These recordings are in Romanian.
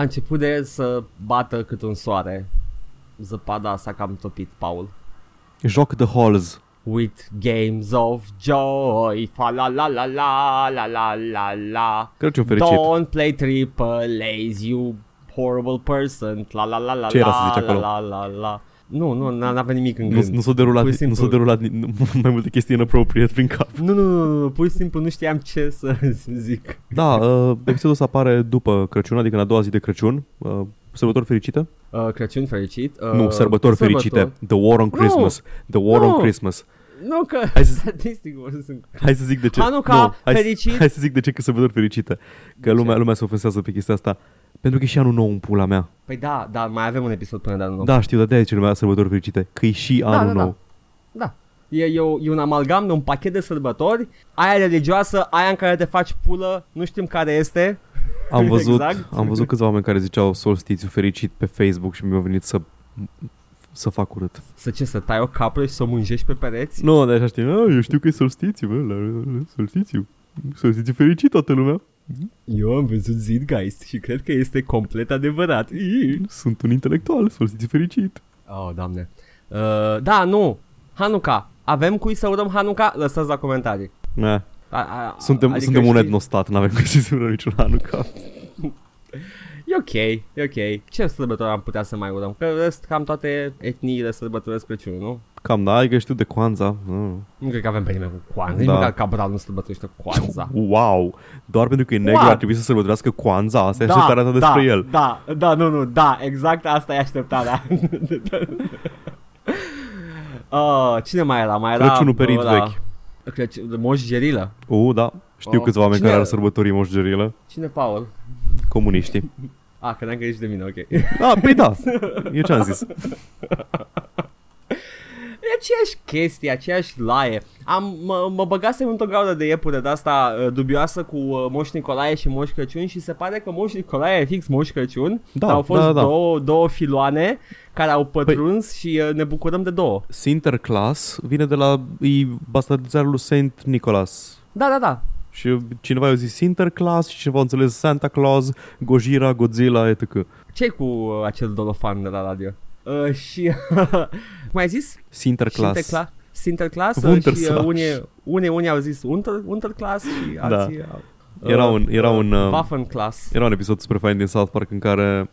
A început de el să bată cât un soare. Zăpada s-a cam topit, Paul. Joc The Halls. With games of joy, fa la la la la la la la la. Crăciun fericit. Don't play triple A's, you horrible person. La la la la Ce era să la zici acolo? la la la. Nu, nu, n- n-avea nimic în Nu, gând. nu s-au derulat, Pur și nu s-au simplu. derulat ni- mai multe chestii inappropriate prin cap. Nu, nu, nu, nu, pur și simplu nu știam ce să zic. Da, uh, episodul ăsta apare după Crăciun, adică în a doua zi de Crăciun. Uh, sărbători fericite? Uh, Crăciun fericit. Uh, nu, sărbători fericite. The War on Nu. Christmas. The War Nu. on Christmas. Nu că Hai să- statistic sunt. Hai să zic de ce. Hanukkah nu, hai, să- fericit. Hai să zic de ce că sărbători fericite. Că De lumea, ce? lumea se ofensează pe chestia asta. Pentru că e și anul nou în pula mea. Păi da, da, mai avem un episod până de anul nou. Da, știu, dar de-aia zice lumea sărbători fericite. Că e și Da, anul da, da. nou. Da. E, e, o- e un amalgam de un pachet de sărbători, aia religioasă, aia în care te faci pulă, nu știm care este. Am văzut, Exact. am văzut câțiva oameni care ziceau solstițiu fericit pe Facebook și mi-au venit să să fac urât. Să ce, să tai o capră și să o mânjești pe pereți? Nu, de așa știi, "Ah, eu știu că e solstițiu, bă, la, la, solstițiu. Solstițiu fericit toată lumea. Eu am văzut Zeitgeist și cred că este complet adevărat. Ii. Sunt un intelectual, solstițiu fericit. Oh, doamne. Uh, da, nu. Hanukkah. Avem cui să urăm Hanukkah? Lăsați la comentarii. Na, A, a, suntem, adică suntem un știi- etnostat, n-avem cum să zicem niciun Hanukkah. E ok, e ok. Ce sărbători am putea să mai urăm? Că în rest, cam toate etniile sărbătoresc Crăciunul, nu? Cam da, adică știu de Kwanzaa. Mm. Nu cred că avem pe nimeni cu Kwanzaa. Nici Da. măcar Cabral nu sărbătorește Kwanzaa. Wow! Doar pentru că e negru What? ar trebui să sărbătorească Kwanzaa, asta e așteptarea ta despre da, el. Da, da, nu, nu, da, exact asta e așteptarea. uh, cine mai era? Mai era Crăciunul perit ăla- vechi. Crăciun, Moș Gerilă. U, da. Știu Oh. câțiva oameni Cine- care ar sărbători Moș Gerilă. Cine, Paul? Comuniștii. Ah, credeam că ești de mine, ok. Ah, păi da. E ce am zis. E aceeași chestie, aceeași laie. Am, mă, mă băgasem într-o gaură de iepure de asta uh, dubioasă cu uh, Moș Nicolae și Moș Crăciun și se pare că Moș Nicolae e fix Moș Crăciun. Da, dar au fost da, da. Două, două filoane care au pătruns păi... și uh, ne bucurăm de două. Sinterklaas vine de la e bastardizarea lui Saint Nicholas. Da, da, da. Și cineva a zis Sinterklaas și cineva a înțeles Santa Claus, Gojira, Godzilla, etc. ce cu uh, acel dolofan de la radio? Uh, și, cum ai zis? Sinterklaas. Sinterclass. Sinterclass uh, și Wunderslash. uh, unii, unii, unii au zis Unter, Unterclass și Da. alții au, Era un- era un, uh, Waffenclass. Era un episod super fain din South Park în care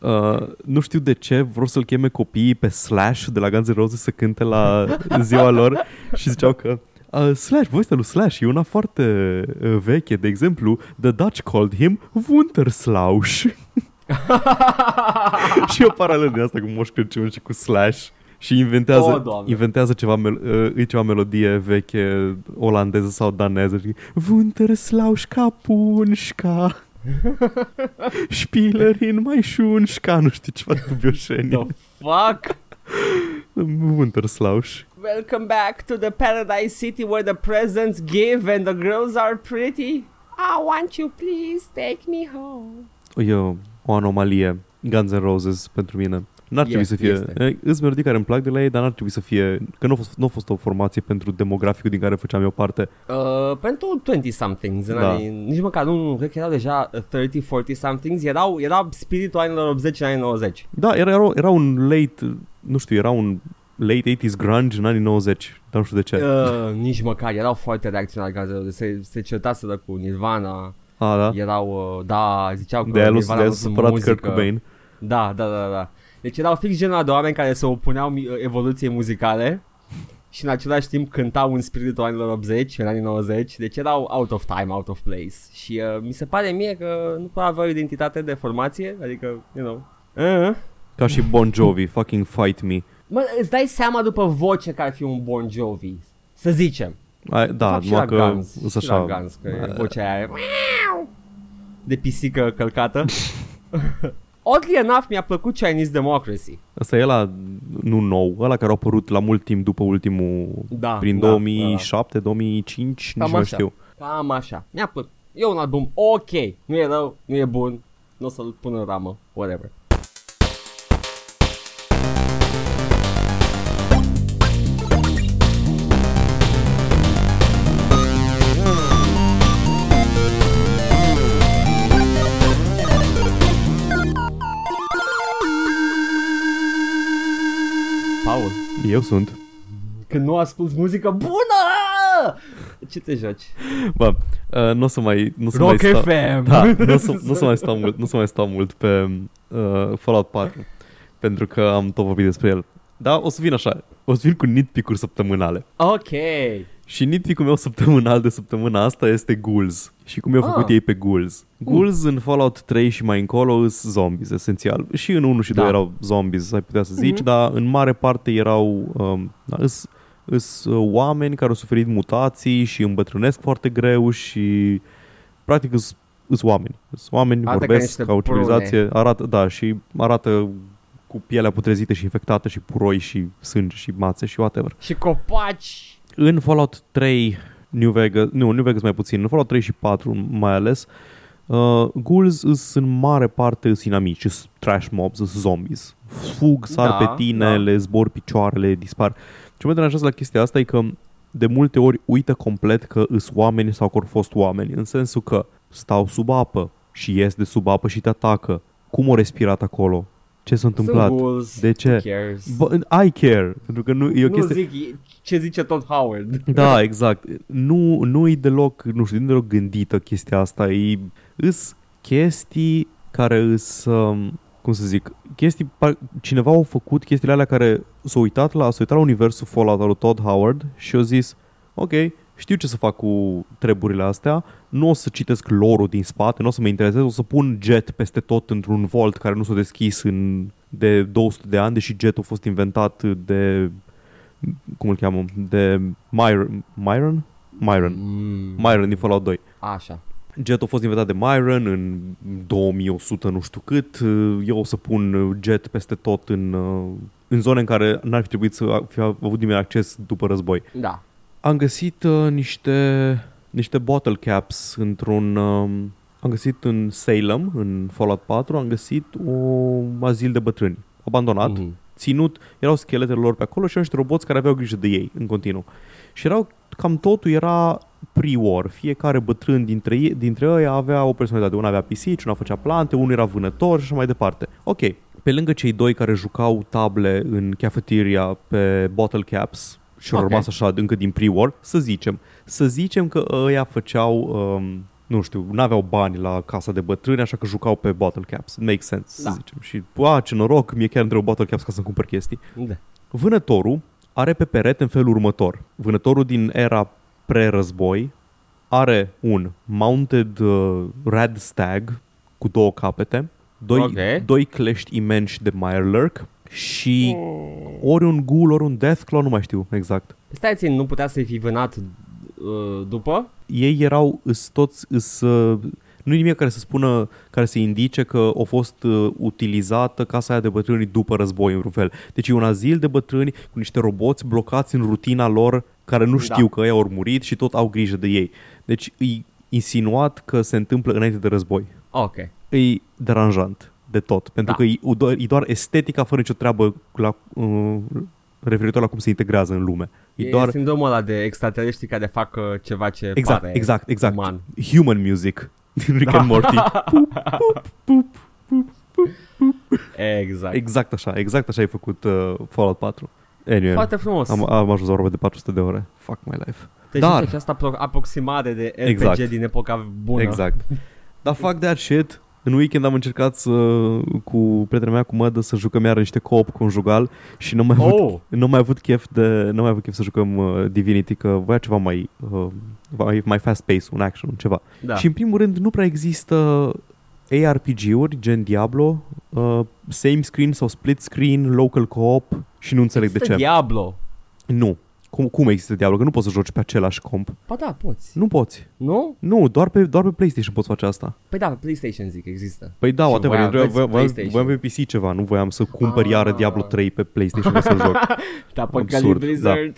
Uh, nu știu de ce vor să-l cheme copiii pe Slash de la Guns N' Roses să cânte la ziua lor și ziceau că uh, Slash, voicea lui Slash e una foarte uh, veche. De exemplu, The Dutch called him Wunterslausch. și o paralelă din asta cu Moș Crăciun și cu Slash. Și inventează, O, Doamne. inventează ceva, mel- uh, e ceva melodie veche olandeză sau daneză. Și Wunterslauschka punșka. Spieler in mai șunșca, nu știu ceva de bioșenie. The fuck? Wunterslausch. Welcome back to the paradise city where the presents give and the girls are pretty. I want you, please take me home. E o, o anomalie Guns N' Roses pentru mine. N-ar trebui Este, să fie... este. e, Îs melodii care îmi plac de la ei, dar n-ar trebui să fie... Că nu a fost, nu a fost o formație pentru demograficul din care făceam eu parte. Uh, pentru 20-somethings, în Da. anii, nici măcar nu, nu, cred că erau deja uh, 30-40-somethings, erau, erau spiritul anilor 80 în anii 90. Da, era, era, era un late... Nu știu, era un late 80s grunge în anii 90. Dar nu știu de ce. Uh, nici măcar, erau foarte reacționari Guns N' Roses, se, se certaseră cu Nirvana, A, da? erau, uh, da, ziceau că De aia nu Nirvana de nu s-a sunt supărat muzică. Kurt Cobain. Da, da, da, da. Deci erau fix genul ăla de oameni care se opuneau mi- evoluției muzicale și în același timp cântau în spiritul anilor 80, în anii 90, deci erau out of time, out of place. Și uh, mi se pare mie că nu prea aveau identitate de formație, adică, you know. Uh-huh. Ca și Bon Jovi, fucking fight me. Mă, îți dai seama după voce că ar fi un Bon Jovi, să zicem. Ai, da, Fac și numai la că Guns, sunt și așa... la Guns, că e vocea aia de pisică călcată. Oddly enough, mi-a plăcut Chinese Democracy. Asta e ăla, nu nou, ăla care a apărut la mult timp după ultimul, Da, prin da, 2007, 2005, Cam nici nu așa. știu. Cam așa. Mi-a plăcut. E un album ok. Nu e rău, nu e bun. Nu o să-l pun în ramă. Whatever. Eu sunt. Când nu asculti muzică bună! Ce te joci? Bă, uh, nu o să mai... Nu o să Rock mai stau, FM! Da, nu o să, nu o să mai stau mult, nu o să mai stau mult pe uh, Fallout 4. Pentru că am tot vorbit despre el. Da, o să vin așa. O să vin cu nitpick-uri săptămânale. Ok. Și nitpick-ul meu săptămânal de săptămâna asta este Ghouls. Și cum i-au făcut Ah. ei pe Ghouls. Ghouls în Fallout 3 și mai încolo sunt zombies, esențial. Și în 1 și 2 Da. erau zombies, ai putea să zici, Mhm. dar în mare parte erau... Um, da, îs, îs uh, oameni care au suferit mutații și îmbătrânesc foarte greu și practic îs, îs oameni. Îs oameni, Arată ca vorbesc niște ca o civilizație, arată, da, și arată cu pielea putrezită și infectată și puroi și sânge și mațe și whatever. Și copaci. În Fallout 3 New Vegas, nu, New Vegas mai puțin, în Fallout 3 și 4 mai ales, uh, ghouls sunt în mare parte îs inamici, sunt trash mobs, sunt zombies. Fug, sar Da, pe tine, da. le zbor picioarele, dispar. Ce mă deranjează la chestia asta e că de multe ori uită complet că îs oameni sau că au fost oameni, în sensul că stau sub apă și ies de sub apă și te atacă. Cum o respirat acolo? Ce s-a întâmplat? Sunt ghouls. De ce? Who cares? Bă, I care, pentru că nu e o nu chestie... zic ce zice tot Howard. Da, exact. Nu, nu e deloc, nu știu, nu e deloc gândită chestia asta. E, îs chestii care îs, um, cum să zic, chestii, par- cineva a făcut chestiile alea care s-a uitat la, s-a uitat la universul Fallout al lui Todd Howard și a zis, ok, știu ce să fac cu treburile astea, nu o să citesc lore din spate, nu o să mă intereseze, o să pun jet peste tot într-un vault care nu s-a deschis în, de 200 de ani, deși jetul a fost inventat de cum îl cheamă, de Myron, Myron? Myron. Mm. Myron din Fallout 2. Așa. Jet a fost inventat de Myron în 2100 nu știu cât. Eu o să pun jet peste tot în, în zone în care n-ar fi trebuit să fi avut nimeni acces după război. Da. Am găsit uh, niște, niște bottle caps într-un... Um, am găsit în Salem, în Fallout 4, am găsit un azil de bătrâni abandonat Mhm. ținut, erau scheletele lor pe acolo și erau niște roboți care aveau grijă de ei în continuu. Și erau, cam totul era pre-war. Fiecare bătrân dintre, ei, dintre ei avea o personalitate. Unul avea pisici, una făcea plante, unul era vânător și așa mai departe. Ok, pe lângă cei doi care jucau table în cafeteria pe bottle caps și au Ok. rămas așa încă din pre-war, să zicem. Să zicem că ăia făceau... Um, nu știu, n-aveau bani la casa de bătrâni, așa că jucau pe bottle caps. Make sense, Da. să zicem. Și, a, ce noroc, mie chiar între bottle caps ca să-mi cumpăr chestii. Da. Vânătorul are pe perete în felul următor. Vânătorul din era pre-război are un mounted uh, red stag cu două capete, doi, Ok. doi clești imensi de Mirelurk și ori un ghoul, ori un deathclaw, nu mai știu exact. Stai țin, nu putea să-i fi vânat uh, după? Ei erau îs toți îs, uh, nu nimic care să spună, care să indice că a fost uh, utilizată casa aia de bătrâni după război în vreun fel. Deci e un azil de bătrâni cu niște roboți blocați în rutina lor care nu știu Da. că ei au murit și tot au grijă de ei. Deci e insinuat că se întâmplă înainte de război. Ok. E deranjant de tot, pentru Da. că e doar, e doar estetica fără nicio treabă la, uh, referitor la cum se integrează în lume. E, E doar sindromul ăla de extraterestri care fac uh, ceva ce Exact, pare exact, exact. uman. Human music din Rick Da. and Morty. Exact. Exact așa, exact așa ai făcut uh, Fallout 4. Anyway, Foarte frumos. am, am ajuns la vorba de 400 de ore. Fuck my life. deci dar- această apro- aproximare de RPG Exact. din epoca bună. Exact. Dar fuck that shit. În weekend am încercat să, cu prietena mea, cu mădă, să jucăm iar niște co-op conjugal și nu am mai avut, Oh, nu am mai avut chef de, nu am mai avut chef să jucăm uh, Divinity, că voia ceva mai, uh, mai, mai fast pace, un action, un ceva. da. Și în primul rând nu prea există ARPG-uri gen Diablo, uh, same screen sau split screen, local co-op și nu înțeleg de Există ce. Diablo. Nu. Cum, cum există Diablo? Că nu poți să joci pe același comp. Ba da, poți. Nu poți. Nu? Nu, doar pe, doar pe PlayStation poți face asta. Păi da, pe PlayStation zic, există. Păi da, Și whatever, voi eu voiam, aveți voiam, voiam, PlayStation. voiam pe PC ceva, nu voiam să cumpăr Ah. iară Diablo 3 pe PlayStation ca să joc. Da, păcălit Absurd, Blizzard.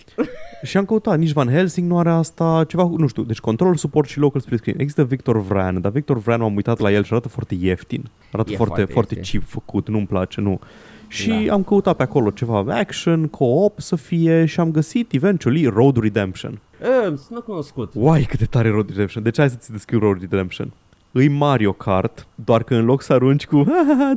Și am căutat, nici Van Helsing nu are asta, ceva, nu știu, deci control support și local split screen. Există Victor Vran, dar Victor Vran m-am uitat la el și arată foarte ieftin. Arată E foarte, foarte foarte ieftin. cheap făcut, nu-mi place, nu. Și Da. am căutat pe acolo ceva action, co-op să fie și am găsit eventually Road Redemption. Uh, sună cunoscut. Uai, cât de tare e Road Redemption. Deci hai să-ți descriu Road Redemption. îi Mario Kart, doar că în loc să arunci cu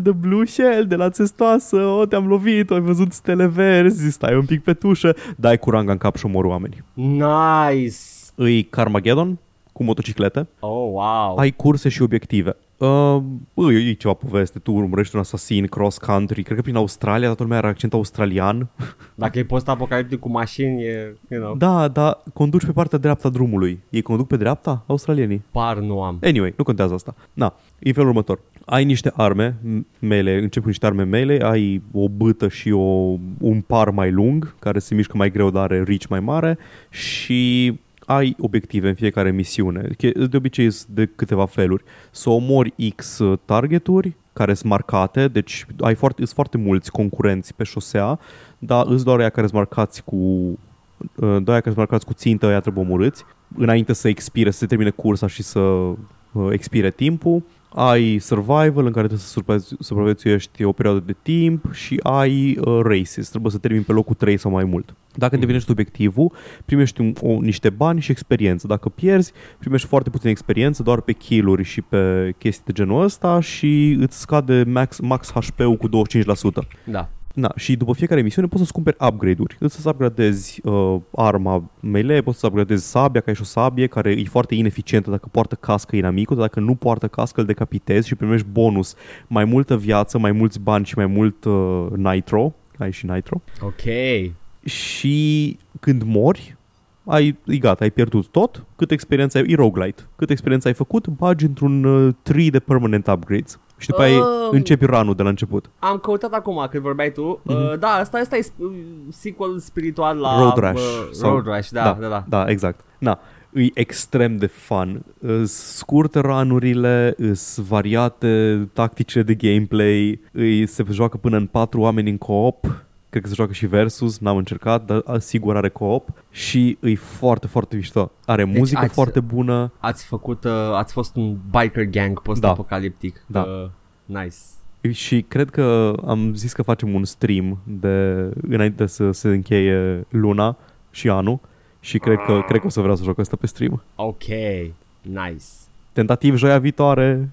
The Blue Shell de la țestoasă, o, te-am lovit, ai văzut stele verzi, stai un pic pe tușă, dai cu ranga în cap și omori oameni. Nice! Îi Carmageddon, cu motociclete, Oh, wow! ai curse și obiective. Uh, bă, e ceva poveste, tu urmărești un asasin cross-country, cred că prin Australia, toată lumea are accent australian. Dacă e post-apocaliptic cu mașini, e, you know, Da, da, conduci pe partea dreaptă a drumului. Ei conduc pe dreapta? Australienii. par nu am. Anyway, nu contează asta. Na, e felul următor. Ai niște arme, m- mele, încep cu niște arme mele, ai o bâtă și o, un par mai lung, care se mișcă mai greu, dar are reach mai mare și ai obiective în fiecare misiune. Che- De obicei sunt de câteva feluri. Să omori X targeturi care sunt marcate, deci ai foarte, sunt foarte mulți concurenți pe șosea, dar îți doar aia care sunt marcați cu uh, doi aia care sunt marcați cu țintă, aia trebuie omorâți, înainte să expire, să se termine cursa și să uh, expire timpul. Ai survival în care trebuie să supraviețu- supraviețuiești o perioadă de timp și ai uh, races, trebuie să termini pe locul 3 sau mai mult. Dacă îndeplinești obiectivul, primești un, o, niște bani și experiență. Dacă pierzi, primești foarte puțină experiență doar pe kill-uri și pe chestii de genul ăsta și îți scade max, max HP-ul cu 25%. Da. Na, și după fiecare misiune poți să-ți cumperi upgrade-uri. Îți să upgradezi uh, arma melee, poți să upgradezi sabia, că ai și o sabie care e foarte ineficientă dacă poartă cască inamicul, dar dacă nu poartă cască îl decapitezi și primești bonus mai multă viață, mai mulți bani și mai mult uh, nitro. Ai și nitro. Ok. Și când mori, ai, e gata, ai pierdut tot, cât experiență ai, e roguelite, cât experiență ai făcut, bagi într-un uh, tree de permanent upgrades. Și după aia Oh. începi run de la început. Am căutat acum când vorbeai tu. Mhm. Uh, da, asta, asta e sp- sequel spiritual la Road Rash. Uh, sau- Road Rash, da, da, da. Da, exact. Na, e extrem de fun. Îs scurte ranurile, îs variate tactice de gameplay, îi se joacă până în patru oameni în co-op. Cred că se joacă și versus, n-am încercat, dar a, sigur are co-op și e foarte, foarte mișto. Are Deci muzică ați- foarte bună. Ați făcut, uh, ați fost un biker gang post-apocaliptic. Da. Uh, nice. Și cred că am zis că facem un stream de înainte să se încheie luna și anul și cred că, cred că o să vreau să joc asta pe stream. Ok. Nice. Tentativ joia viitoare.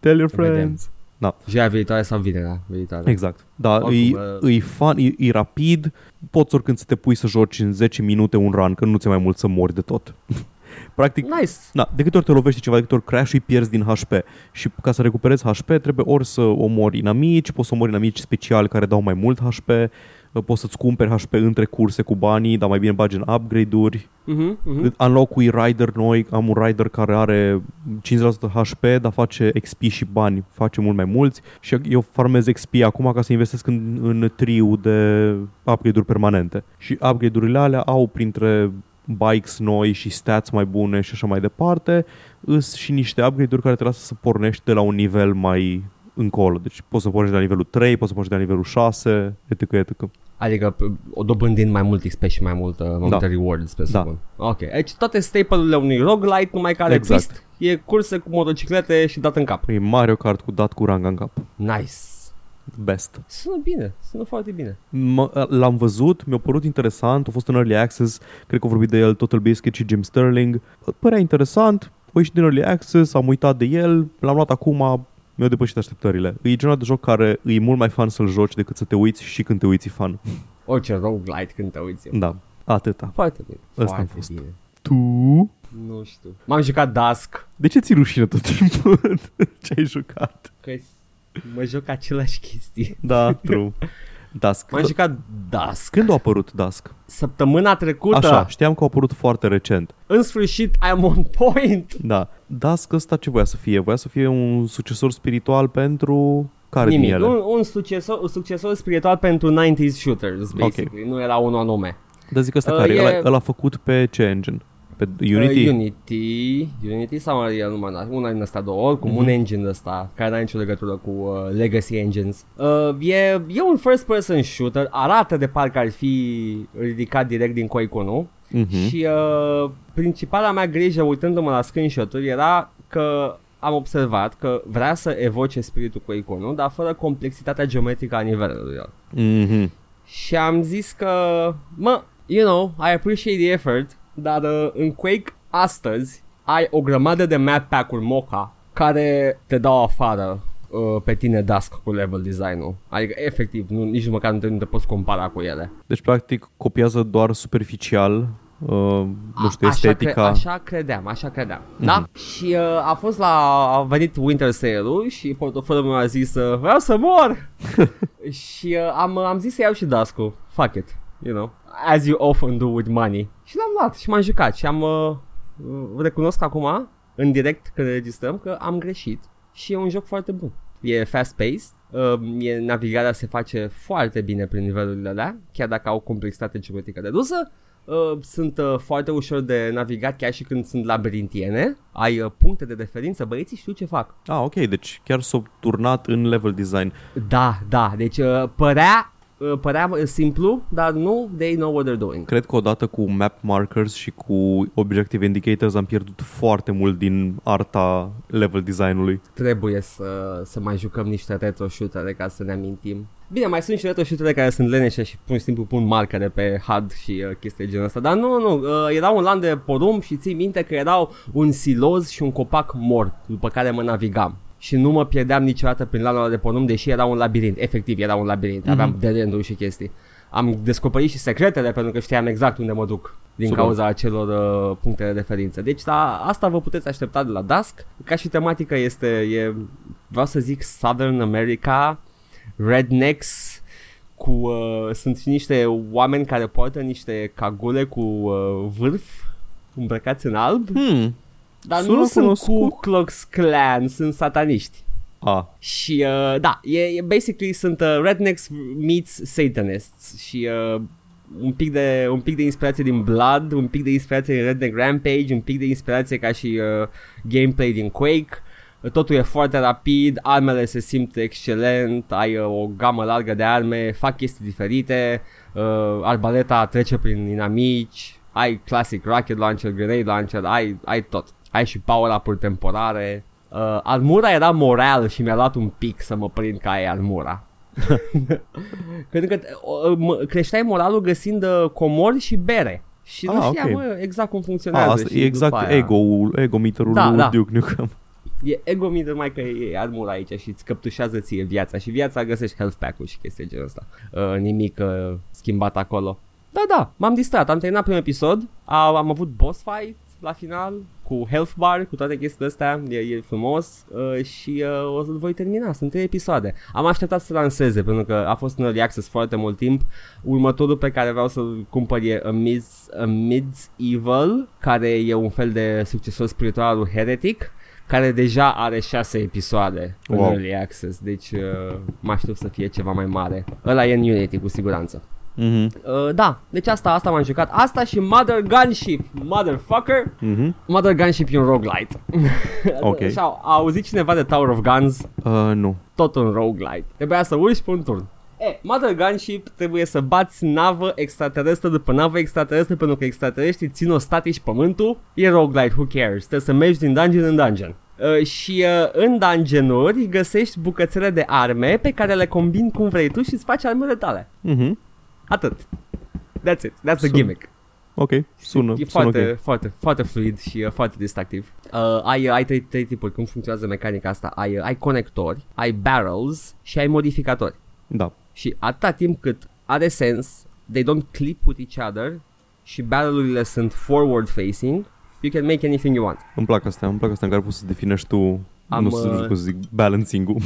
Tell your Vedem. Friends. Da, Joia viitoare sau vinerea viitoare? exact. Da, Oricum, e, e fun, e, e rapid. Poți oricând să te pui să joci în 10 minute un run, că nu ți mai mult să mori de tot. Practic, Nice. Da, de câte ori te lovești ceva, de câte ori crash îi pierzi din HP și ca să recuperezi HP trebuie ori să omori inamici, poți să omori inamici speciali care dau mai mult HP, poți să-ți cumperi HP între curse cu banii, dar mai bine bagi în upgrade-uri. Mhm, mhm. Mm-hmm. Unlock-ui rider noi, am un rider care are 50% HP, dar face XP și bani, face mult mai mulți și eu farmez XP acum ca să investesc în, în triu de upgrade-uri permanente. Și upgrade-urile alea au printre bikes noi și stats mai bune și așa mai departe, îs și niște upgrade-uri care te lasă să pornești de la un nivel mai încolo. Deci poți să pornești de la nivelul 3, poți să pornești de la nivelul 6, etc. etc. Adică p- o dobândind mai mult XP și mai mult, uh, mai multe Da. rewards, pe Da. supun. Ok, deci toate staple-urile unui roguelite, numai care Exact. twist, e curse cu motociclete și dat în cap. E Mario Kart cu dat cu ranga în cap. Nice. Best. Sună bine, sună foarte bine. M- l-am văzut, mi-a părut interesant, a fost în Early Access, cred că au vorbit de el Total Biscuit și Jim Sterling. Părea interesant, a ieșit din Early Access, am uitat de el, l-am luat acum, mi-au depășit așteptările. E genul de joc care e mult mai fun să-l joci decât să te uiți și când te uiți e fun. Orice roguelite când te uiți. Da, atâta. Foarte bine. Ăsta foarte am fost. bine. Tu? Nu știu. M-am jucat Dusk. De ce ți rușine tot timpul ce ai jucat? Că mă joc aceleași chestii. Da, true. Dusk. M-am jucat Dusk. Când a apărut Dusk? Săptămâna trecută, Așa, știam că a apărut foarte recent. în sfârșit, I'm on point. Da. Dusk ăsta ce voia să fie? Voia să fie un succesor spiritual pentru care din Nimic. ele? Un, un, succesor, un succesor spiritual pentru 90s shooters, basically. Nu era unul anume. Dar zic asta Uh, care? e- Ăla, ăla făcut pe ce engine? Pe Unity? Uh, Unity, Unity sau el numai da, una din asta două, oricum Mhm. un engine ăsta care n-are nicio legătură cu uh, Legacy Engines. Uh, e, e un first person shooter, arată de parcă ar fi ridicat direct din Quake 1 Mhm. și uh, principala mea grijă uitându-mă la screenshot-uri era că am observat că vrea să evoce spiritul Quake 1, dar fără complexitatea geometrică a nivelurilor. Mhm. Și am zis că, mă, you know, I appreciate the effort, dar uh, în Quake astăzi ai o grămadă de map pack-uri moca care te dau afară uh, pe tine Dusk cu level design-ul. Adică, efectiv, nu, nici măcar nu te, nu te poți compara cu ele. Deci, practic, copiază doar superficial Uh, nu știu, așa estetica. Cre- așa credeam, așa credeam. Mm-hmm. Da? Și uh, a fost la, a venit Winter Sale-ul și portofelul meu a zis, uh, vreau să mor! și uh, am, am zis să iau și Dasku. Fuck it, you know. As you often do with money. Și l-am luat și m-am jucat și am, uh, uh, recunosc acum, în direct când registrăm, că am greșit. Și e un joc foarte bun. E fast-paced, uh, e, navigarea se face foarte bine prin nivelurile alea, chiar dacă au complexitate geometrică redusă. Uh, sunt uh, foarte ușor de navigat chiar și când sunt labirintiene. Ai uh, puncte de referință, băieții știu ce fac. Ah, ok, deci chiar s-au turnat în level design. Da, da, deci uh, părea uh, părea simplu, dar nu, they know what they're doing. Cred că odată cu map markers și cu objective indicators am pierdut foarte mult din arta level design-ului. Trebuie să, să mai jucăm niște retro shootere ca să ne amintim. Bine, mai sunt și retro shootere care sunt leneșe și pur și simplu pun marcare pe HUD și uh, chestii de genul ăsta. Dar nu, nu, uh, era un land de porumb și ții minte că erau un siloz și un copac mort după care mă navigam. Și nu mă pierdeam niciodată prin landul ăla de porumb, deși era un labirint. Efectiv, era un labirint. Aveam Mhm. de și chestii. Am descoperit și secretele pentru că știam exact unde mă duc din Super. cauza acelor uh, puncte de referință. Deci la asta vă puteți aștepta de la Dusk. Ca și tematică este, e, vreau să zic Southern America, rednecks, cu, uh, sunt și niște oameni care poartă niște cagule cu uh, vârf îmbrăcați în alb, Hmm. Dar Sună nu sunt cunoscut. Ku Klux Klan, sunt sataniști. Ah, Și uh, da, e, e basically sunt uh, rednecks meets satanists și uh, un pic de un pic de inspirație din Blood, un pic de inspirație din Redneck Rampage, un pic de inspirație ca și uh, gameplay din Quake. Totul e foarte rapid, armele se simt excelent, ai uh, o gamă largă de arme, fac chestii diferite, uh, arbaleta trece prin inamici, ai classic rocket launcher, grenade launcher, ai, ai tot. Ai și power-up-uri temporare. Uh, armura era moral și mi-a luat un pic să mă prind ca e armura. Pentru că uh, mă- creșteai moralul găsind uh, comori și bere. Și nu Ah, știam ok. mă, exact cum ah funcționează. asta și e exact după aia- ego-ul, ego-meterul Da, lui da. Duke Nukem. E ego meter mai că e armura aici și îți căptușează ție viața și viața găsești health pack-ul și chestii de genul ăsta. Uh, nimic uh, schimbat acolo. Da, da, m-am distrat, am terminat primul episod, a, am avut boss fight la final cu health bar, cu toate chestiile astea, e, e frumos uh, și uh, o să voi termina, sunt trei episoade. Am așteptat să lanseze pentru că a fost în early access foarte mult timp. Următorul pe care vreau să-l cumpăr e A Mids, A Mids Evil, care e un fel de succesor spiritual al lui Heretic care deja are șase episoade în Wow. Early Access, deci uh, mă aștept să fie ceva mai mare. Ăla e în Unity cu siguranță. Mhm. Uh, da, deci asta, asta m-am jucat. Asta și Mother Gunship, motherfucker. Mhm. Mother Gunship e un roguelite. Ok. Și a, a auzit cineva de Tower of Guns? Uh, nu. Tot un roguelite. Trebuia să urci pe un turn. E, Mother Gunship trebuie să bați navă extraterestră după navă extraterestră pentru că extraterestrii țin o statici pământul. E roguelite, who cares? Trebuie să mergi din dungeon în dungeon. Uh, și uh, în dungeonuri găsești bucățele de arme pe care le combini cum vrei tu și îți faci armele tale. Mhm. Atât. That's it. That's the Sun- gimmick. Ok, sună, e sună foarte, ok. foarte, foarte fluid și uh, foarte distractiv. Uh, ai, ai trei, trei tipuri, cum funcționează mecanica asta. Ai, uh, ai conectori, ai barrels și ai modificatori. Da. Și atâta timp cât are sens, they don't clip with each other și barrelurile sunt forward facing, you can make anything you want. Îmi plac astea, îmi plac astea în care poți să definești tu Am, nu știu uh, cum să zic, balancing-ul.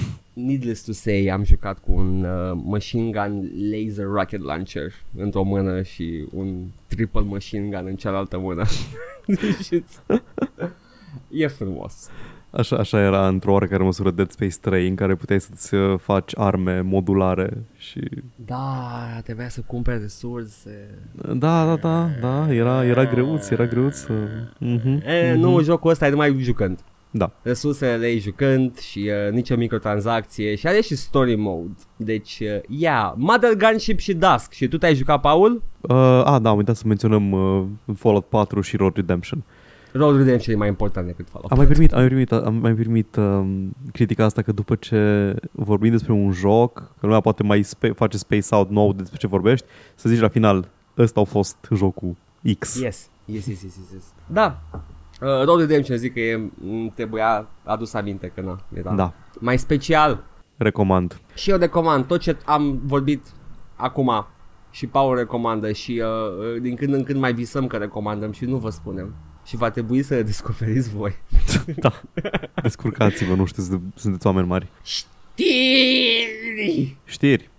Needless to say, am jucat cu un uh, machine gun laser rocket launcher într-o mână și un triple machine gun în cealaltă mână. Și- e frumos. Așa, așa era într-o oarecare măsură Dead Space 3 în care puteai să-ți uh, faci arme modulare și... Da, trebuia să cumperi resurse. Da, da, da, da, era, era greuț, era greuț. uh, Mhm, E, mhm. nu, jocul ăsta e numai jucând. Da. Resursele le iei jucând și uh, nicio microtransacție și are și story mode. Deci, uh, yeah, Mother Gunship și Dusk. Și tu te-ai jucat, Paul? Uh, a, da, am uitat să menționăm uh, Fallout 4 și Road Redemption. Road Redemption e mai important decât Fallout. Am mai primit, am mai primit, am mai primit um, critica asta că după ce vorbim despre un joc, că lumea poate mai spe- face space out nou despre ce vorbești, să zici la final, ăsta a fost jocul X. Yes, yes, yes, yes, yes, yes. Da. Uh, Red Redemption zic că e, m, trebuia adus aminte că na, era Da. mai special. Recomand. Și eu recomand tot ce am vorbit acum și Paul recomandă și uh, uh, din când în când mai visăm că recomandăm și nu vă spunem. Și va trebui să descoperiți voi. Da. Descurcați-vă, nu știu, sunte- sunteți oameni mari. Știri! Știri.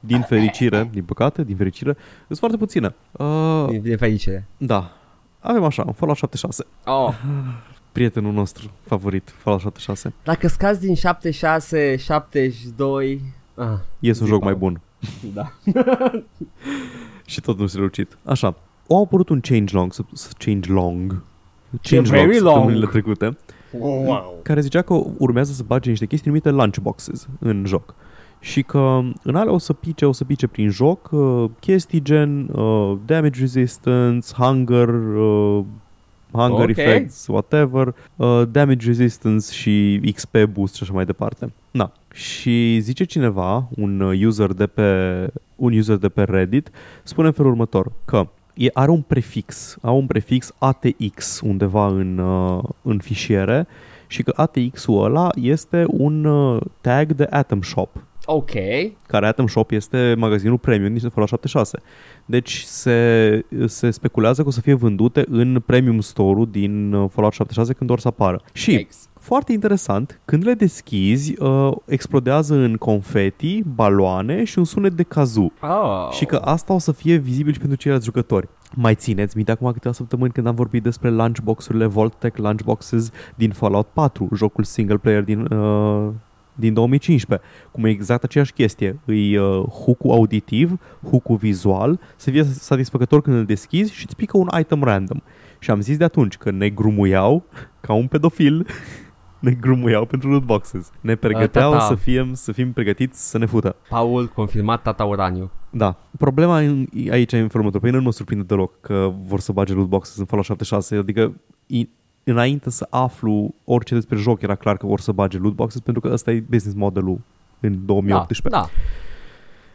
Din fericire, din păcate, din fericire, sunt foarte puține. Uh, Din, din fericire. da. Avem așa, un Fallout 76. Oh. Prietenul nostru favorit, Fallout 76. Dacă scazi din 76, 72... Ah, Ies un Zi, joc Paul. mai bun. da. Și tot nu s-a reușit. Așa. Au apărut un changelog, săp- changelog, changelog very long. săptămânile trecute, Wow. care zicea că urmează să bage niște chestii numite lunchboxes în joc. Și că în alea o să pice, o să pice prin joc uh, chestii gen uh, damage resistance, hunger, uh, hunger Ok. effects, whatever, uh, damage resistance și XP boost și așa mai departe. Na. Și zice cineva, un uh, user de pe un user de pe Reddit, spune în felul următor că e, are un prefix, are un prefix ATX undeva în, uh, în fișiere și că ATX-ul ăla este un uh, tag de Atom Shop Ok. care Atom Shop este magazinul premium din Fallout 76. Deci se, se speculează că o să fie vândute în premium store-ul din uh, Fallout 76 când or să apară. Și Yikes. foarte interesant, când le deschizi, uh, explodează în confeti, baloane și un sunet de kazoo. Oh. Și că asta o să fie vizibil și pentru ceilalți jucători. Mai țineți minte acum câteva săptămâni când am vorbit despre lunchbox-urile Voltec Lunchboxes din Fallout 4, jocul single player din, uh, din 2015. Cum e exact aceeași chestie. Îi uh, hook auditiv, hook vizual, să fie satisfăcător când îl deschizi și îți pică un item random. Și am zis de atunci că ne grumuiau ca un pedofil ne grumuiau pentru loot boxes. Ne pregăteau tata. să fim, să fim pregătiți să ne fută. Paul, confirmat tata Uraniu. Da. Problema în, aici e în felul următor. Pe mine nu mă surprinde deloc că vor să bage loot boxes în Fallout 76. Adică i, înainte să aflu orice despre joc era clar că vor să bage loot boxes pentru că ăsta e business modelul în 2018. Da, da.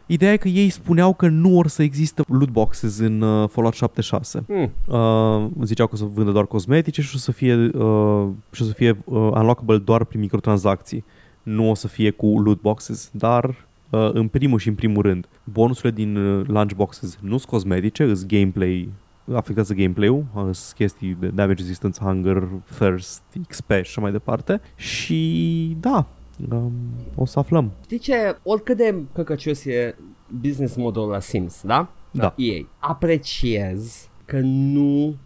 Ideea e că ei spuneau că nu or să existe loot boxes în uh, Fallout 76. Mm. Uh, ziceau că o să vândă doar cosmetice și o să fie, uh, și o să fie uh, unlockable doar prin microtransacții. Nu o să fie cu loot boxes, dar uh, în primul și în primul rând, bonusurile din uh, lunchboxes nu sunt cosmetice, sunt gameplay afectează gameplay-ul, uh, sunt chestii de damage resistance, hunger, thirst, XP și așa mai departe. Și da, um, o să aflăm. Știi ce? Oricât de căcăcios e business modelul la Sims, da? Da. EA. Apreciez că nu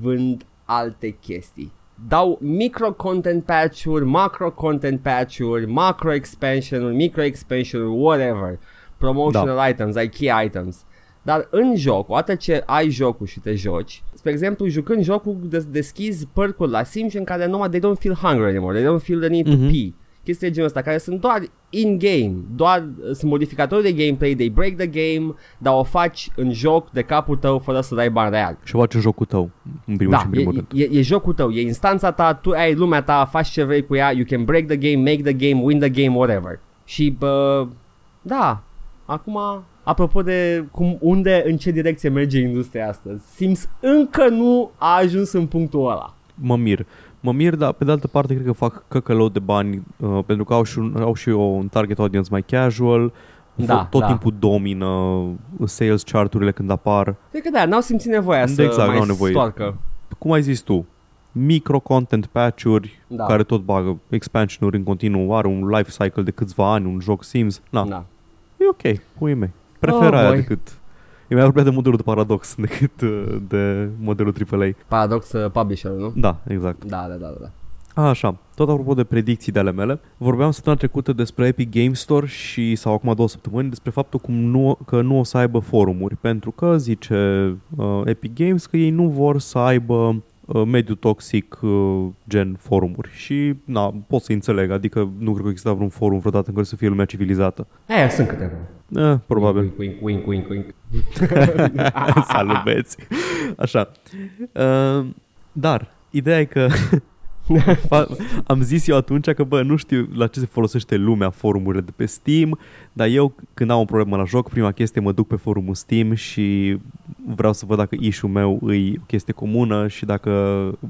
vând alte chestii. Dau micro-content patch-uri, macro-content patch-uri, macro-expansion-uri, micro-expansion-uri, whatever. Promotional Da. items, ai key items. Dar în joc, odată ce ai jocul și te joci, spre exemplu, jucând jocul, des- deschizi părcul la Sims în care numai they don't feel hungry anymore, they don't feel the need Mhm. to pee. Chestii de genul ăsta, care sunt doar in-game, doar sunt modificatori de gameplay, they break the game, dar o faci în joc de capul tău fără să dai bani real. Și face jocul tău, în primul și Da, în e, primul rând. e, e jocul tău, e instanța ta, tu ai lumea ta, faci ce vrei cu ea, you can break the game, make the game, win the game, whatever. Și, bă, da, acum, apropo de cum, unde, în ce direcție merge industria astăzi, Sims încă nu a ajuns în punctul ăla. mă mir. Mă mir, dar pe de altă parte cred că fac căcălău de bani uh, pentru că au și, un, au și o, un target audience mai casual. Da, tot da. timpul domină sales chart-urile când apar. Cred că da, n-au simțit nevoia să Exact, mai n-au nevoie. stoarcă. Cum ai zis tu, micro-content patch-uri Da. care tot bagă expansion-uri în continuu, are un life cycle de câțiva ani, un joc Sims. Na, Da. e ok, puii mei. Prefer Oh, aia boy. decât... E mai aproape de modelul de Paradox decât uh, de modelul AAA. Paradox uh, publisher, nu? Da, exact. Da, da, da, da. A, așa, tot apropo de predicții de ale mele, vorbeam săptămâna trecută despre Epic Game Store și, sau acum două săptămâni, despre faptul cum nu, că nu o să aibă forumuri, pentru că, zice uh, Epic Games, că ei nu vor să aibă uh, mediu toxic uh, gen forumuri și, na, pot să înțeleg, adică nu cred că exista vreun forum vreodată în care să fie lumea civilizată. E, sunt câteva. Eh, probabil. Wink, wink, wink, wink, wink. Salut, băieți! Așa. Uh, dar, ideea e că Fa- Am zis eu atunci că, bă, nu știu la ce se folosește lumea forumurile de pe Steam, dar eu când am o problemă la joc, prima chestie mă duc pe forumul Steam și vreau să văd dacă issue meu e o chestie comună și dacă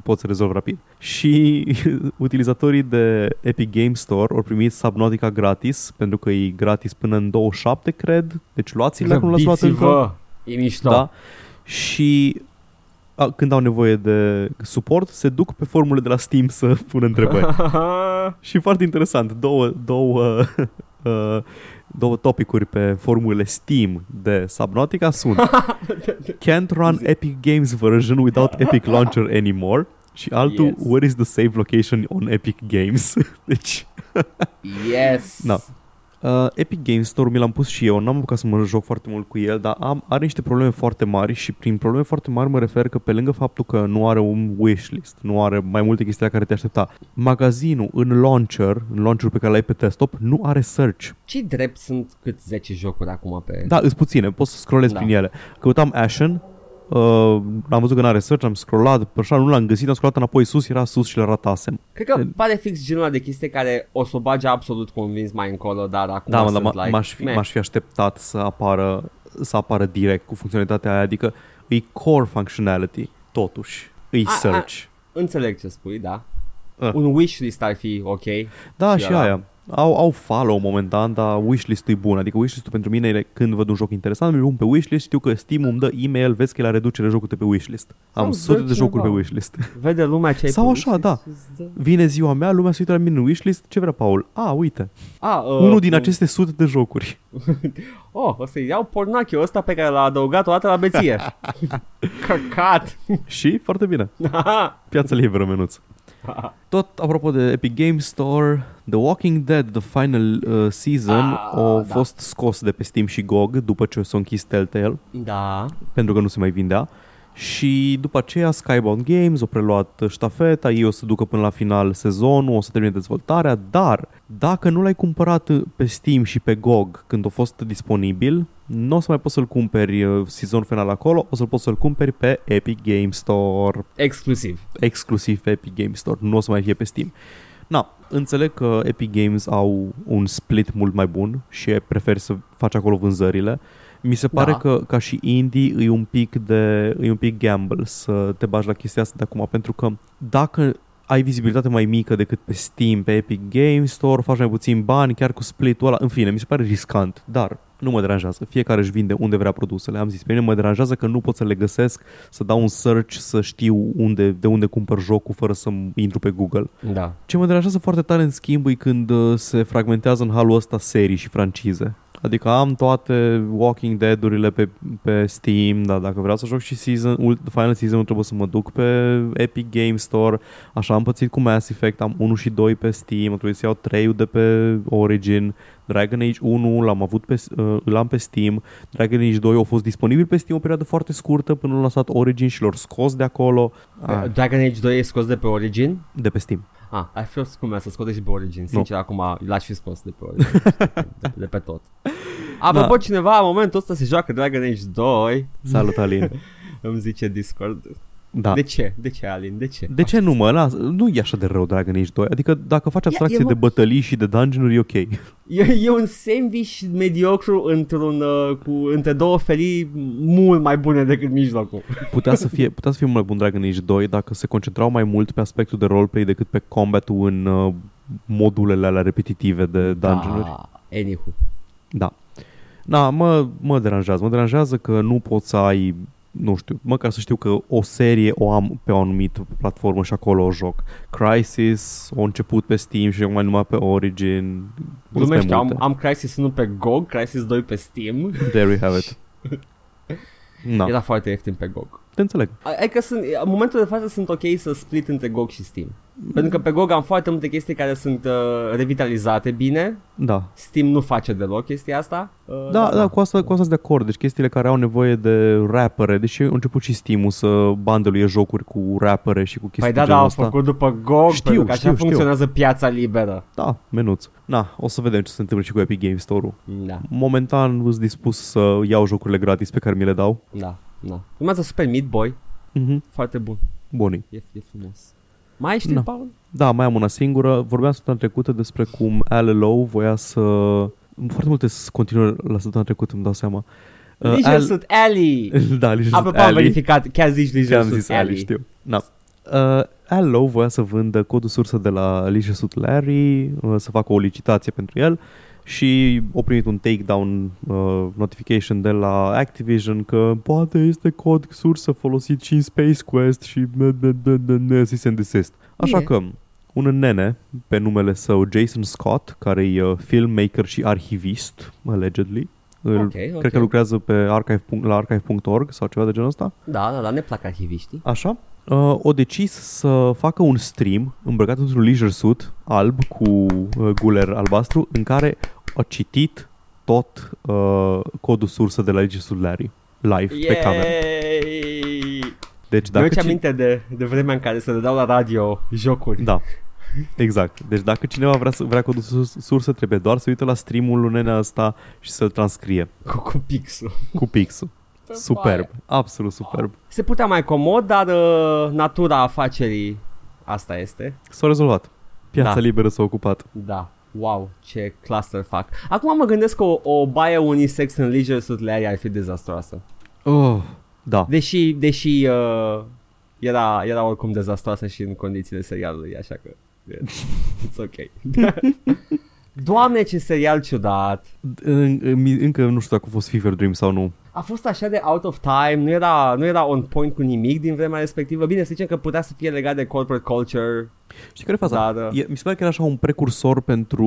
pot să rezolv rapid. Și utilizatorii de Epic Game Store au primit Subnautica gratis, pentru că e gratis până în 27, cred. Deci luați-l dacă nu l-ați luat încă. Grăbiți-vă! E mișto. Da. Și a, când au nevoie de suport, se duc pe formule de la Steam să pună întrebări. și foarte interesant, două, două, uh, două topicuri pe formule Steam de Subnautica sunt Can't run Epic Games version without Epic Launcher anymore și altul Yes. Where is the save location on Epic Games? deci yes! Da. Uh, Epic Games Store mi l-am pus și eu, n-am apucat să mă joc foarte mult cu el, dar am, are niște probleme foarte mari și prin probleme foarte mari mă refer că pe lângă faptul că nu are un wishlist, nu are mai multe chestii la care te aștepta, magazinul în launcher, în launcher pe care l-ai pe desktop, nu are search. ce drept sunt cât 10 jocuri acum pe... Da, îți puține, poți să scrollezi Da. prin ele. Căutam Ashen, uh, am văzut că nu are search, am scrollat, pe așa nu l-am găsit, am scrollat înapoi sus, era sus și le ratasem. Cred că pare fix genul ăla de chestie care o să o bage absolut convins mai încolo, dar acum Da, mă, sunt dar like, m- m-aș, fi, meh. m-aș fi așteptat să apară, să apară direct cu funcționalitatea aia, adică e core functionality, totuși, e A- search. Înțeleg ce spui, da. Ah. Un wishlist ar fi ok. da, și și ăla. aia. Au, au follow momentan, dar wishlist-ul e bun. Adică wishlist-ul pentru mine e când văd un joc interesant, îl pun pe wishlist, știu că Steam îmi dă e-mail, vezi că e la reducere jocul de pe wishlist. Am Sau sute dă de jocuri pe cineva. wishlist. Vede lumea ce ai Sau pe așa, wishlist da. și îți dă- Vine ziua mea, lumea se uită la mine în wishlist, ce vrea Paul? A, uite, A, uh, unul din uh, aceste sute de jocuri. Oh, o să iau pornachiul ăsta pe care l-a adăugat o dată la beție. Căcat! și foarte bine. Piața liberă, menuț. Tot apropo de Epic Game Store, The Walking Dead, the final uh, season, Ah, a da. fost scos de pe Steam și GOG după ce s-a închis Telltale, da. pentru că nu se mai vindea. Și după aceea Skybound Games a preluat ștafeta, ei o să ducă până la final sezonul, o să termine dezvoltarea, dar dacă nu l-ai cumpărat pe Steam și pe GOG când a fost disponibil, nu o să mai poți să-l cumperi uh, sezonul final acolo, o să-l poți să-l cumperi pe Epic Game Store Exclusiv. exclusiv pe Epic Games Store, nu o să mai fie pe Steam. Na, înțeleg că Epic Games au un split mult mai bun și preferi să faci acolo vânzările. Mi se pare Da. că ca și indie e un pic de e un pic gamble să te bagi la chestia asta de acum pentru că dacă ai vizibilitate mai mică decât pe Steam, pe Epic Games Store, faci mai puțin bani, chiar cu split-ul ăla, în fine, mi se pare riscant, dar nu mă deranjează, fiecare își vinde unde vrea produsele, am zis, pe mine mă deranjează că nu pot să le găsesc, să dau un search, să știu unde, de unde cumpăr jocul fără să intru pe Google. Da. Ce mă deranjează foarte tare în schimb e când uh, se fragmentează în halul ăsta serii și francize. Adică am toate Walking Dead-urile pe, pe Steam, dar dacă vreau să joc și season, ult- Final Season trebuie să mă duc pe Epic Game Store. Așa am pățit cu Mass Effect, am 1 și 2 pe Steam, trebuie să iau 3 de pe Origin. Dragon Age 1 l-am avut pe, uh, îl am pe Steam. Dragon Age 2 a fost disponibil pe Steam o perioadă foarte scurtă până l-a lăsat Origin și l-au scos de acolo. Ah, Dragon Age 2 e scos de pe Origin? de pe Steam. Ah, ai fi fost cum e să scoate și pe Origin. Sincer, acum l-aș fi scos de pe Origin. de, de pe tot. Apropo, Da. cineva în momentul ăsta se joacă Dragon Age 2 Salut, Alin. Îmi zice Discord Da. De ce? De ce, Alin? De ce? De ce nu mă? Las, nu e așa de rău Dragon Age 2. Adică dacă faci abstracție e, de mă- bătălii și de dungeon-uri, e ok. E, e un sandwich mediocru într-un, uh, cu, între două felii mult mai bune decât mijlocul. Putea să fie, putea să fie mult mai bun Dragon Age 2 dacă se concentrau mai mult pe aspectul de roleplay decât pe combatul în uh, modulele alea repetitive de dungeon-uri. Da, anywho. Da. Da, mă, mă deranjează. Mă deranjează că nu poți să ai nu știu, măcar să știu că o serie o am pe o anumită platformă și acolo o joc. Crisis, a început pe Steam și mai numai pe Origin. Sunt mai Glumește, am, multe. am Crysis 1 pe GOG, Crysis 2 pe Steam. There we have it. Na, Era foarte ieftin pe GOG. Te înțeleg. Adică sunt, în momentul de față sunt ok să split între GOG și Steam. Pentru că pe GOG am foarte multe chestii care sunt uh, revitalizate bine. Da. Steam nu face deloc chestia asta. Uh, Da, da, cu asta, cu asta sunt de acord. Deci chestiile care au nevoie de rappere, deși a început și Steam-ul să bandeluie jocuri cu rappere și cu chestii Păi de da, da, genul au ăsta. făcut după GOG, Știu, pentru că așa știu, știu. funcționează piața liberă. Da, menuț. Na, o să vedem ce se întâmplă și cu Epic Games Store-ul. Da, Momentan sunt dispus să iau jocurile gratis pe care mi le dau. da, da. Urmează Super Meat Boy, Mhm. foarte bun, Buni. e, e frumos. Mai știi, Da. Paul? Da, mai am una singură. Vorbeam săptămâna trecută despre cum LLO voia să... Foarte multe s- continuă la săptămâna trecută, îmi dau seama. Uh, Leisure Al- Suit Alley. da, Leisure Apropo, Suit am Alley. verificat, chiar zici Ce Leisure am Suit zis Ali, Alley. știu. Da. Uh, Allo voia să vândă codul sursă de la Leisure Suit Larry, uh, să facă o licitație pentru el și au primit un takedown uh, notification de la Activision că poate este cod sursă folosit și în Space Quest și cease and desist. Așa Bine. că un nene pe numele său Jason Scott, care e uh, filmmaker și arhivist, allegedly, îl, Ok, cred ok. că lucrează pe archive, la archive.org sau ceva de genul ăsta. Da, da, da, ne plac arhiviștii. Așa. Uh, o decis să facă un stream îmbrăcat într-un leisure suit alb cu uh, guler albastru în care a citit tot uh, codul sursă de la Leisure Suit Larry live pe cameră. Yay! Deci Dacă dacă mi ci- aminte de, de vremea în care se dădeau la radio jocuri. Da. Exact. Deci dacă cineva vrea, să, vrea codul sus- sursă, trebuie doar să uite la streamul lui nenea ăsta și să-l transcrie Cu, cu pixul. cu pixul. Pe Superb. foaie. Absolut superb. Se putea mai comod, dar uh, natura afacerii asta este. S-a rezolvat. Piața Da. liberă s-a ocupat. Da. Wow, ce cluster fac. Acum mă gândesc că o, o baie unisex în Leisure Suit Larry ar fi dezastroasă. Oh, da. Deși, deși uh, era, era oricum dezastroasă și în condițiile serialului, așa că it's ok. Doamne, ce serial ciudat. În- în- Încă nu știu dacă a fost Fever Dream sau nu. A fost așa de out of time, nu era, nu era on point cu nimic din vremea respectivă. Bine, să zicem că putea să fie legat de corporate culture. Știi care e faza? Da, da. E, mi se pare că era așa un precursor pentru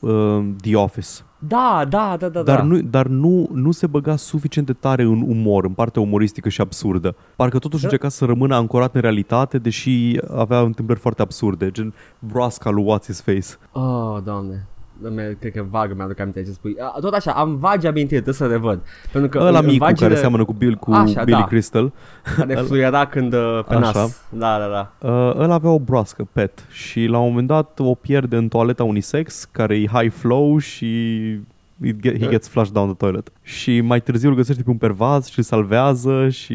uh, The Office. Da, da, da, da. dar da. nu, dar nu, nu se băga suficient de tare în umor, în partea umoristică și absurdă. Parcă totuși Da. încerca să rămână ancorat în realitate, deși avea întâmplări foarte absurde, gen broasca lui What's His Face. Oh, doamne. Doamne, Cred că vag mi-aduc aminte ce spui. A, Tot așa, am vagi amintiri, trebuie să revăd. Pentru că Ăla în- în micu vagile care seamănă cu, Bill, cu Așa, Billy da. Crystal, care fluiera când uh, pe Așa. nas. Da, da, da. uh, ăla avea o broască, pet, și la un moment dat o pierde în toaleta unisex, care e high flow și it get, he gets flushed down the toilet. Și mai târziu îl găsește pe un pervaz și îl salvează și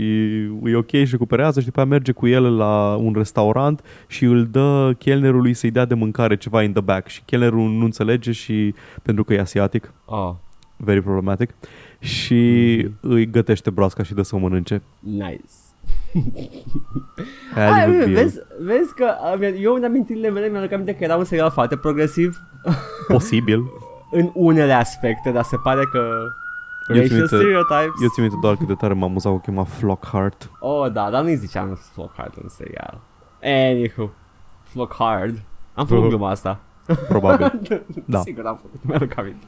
e ok și recuperează și după aia merge cu el la un restaurant și îl dă chelnerului să-i dea de mâncare ceva in the back și chelnerul nu înțelege și pentru că e asiatic, Oh, very problematic, și îi gătește broasca și dă să o mănânce. nice. Aia Ai, e bine. vezi, vezi că uh, eu în amintirile mele mi-am aminte că era un serial foarte progresiv Posibil. în unele aspecte, dar se pare că Eu țin racial minte- stereotypes. Eu țin minte doar cât de tare m-am amuzat că o chema Flockhart. Oh, da, dar nu-i ziceam Flockhart în serial. Anywho, Flockhart. Am făcut Uh-huh. gluma asta. Probabil. Da. Sigur am făcut, mi-aduc aminte.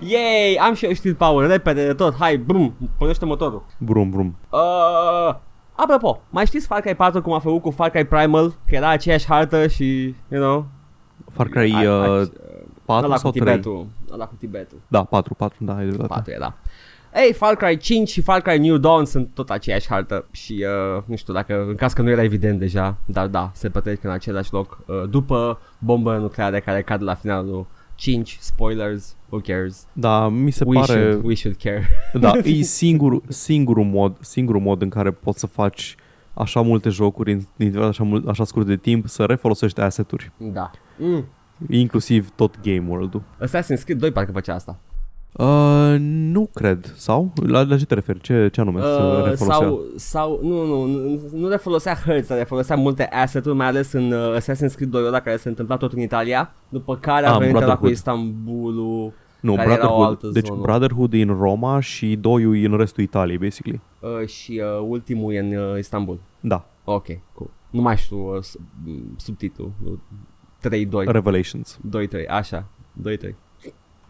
Yay, am și eu știri power, repede de tot, hai, brum, pornește motorul. Brum, brum. Uh, apropo, mai știți Far Cry 4 cum a făcut cu Far Cry Primal? Că era aceeași hartă și, you know, Far Cry a- a- uh, 4 ăla sau cu 3? Tibetul, ăla cu Tibetul. Da, 4, 4, da, ai dreptate. 4 era. Ei, Far Cry 5 și Far Cry New Dawn sunt tot aceeași hartă și uh, nu știu dacă, în caz că nu era evident deja, dar da, se petrec în același loc uh, după bombă nucleare care cade la finalul 5, spoilers, who cares, Da, mi se we, pare... should, we should care. Da, e singurul, singurul, mod, singurul mod în care poți să faci așa multe jocuri în în așa, mult, așa scurt de timp, să refolosești asset-uri. da. Mm. Inclusiv tot game world-ul. Assassin's Creed 2 parcă făcea asta. Uh, nu cred. Sau? La, la ce te referi? Ce, ce anume să Uh, refolosea? sau, sau nu, nu, nu, nu le folosea hărți, dar le folosea multe asset-uri, mai ales în uh, Assassin's Creed 2 ăla care se întâmpla tot în Italia, după care a Ah, venit la cu Brotherhood. Istanbulul Nu, care era o Brotherhood. altă Deci zonă. Brotherhood e în Roma și doiul e în restul Italiei, basically. uh, și uh, ultimul e în uh, Istanbul. Da, Ok, cool. Nu mai știu uh, sub, m, subtitlul. 3-2. Revelations. 2-3, așa. 2-3.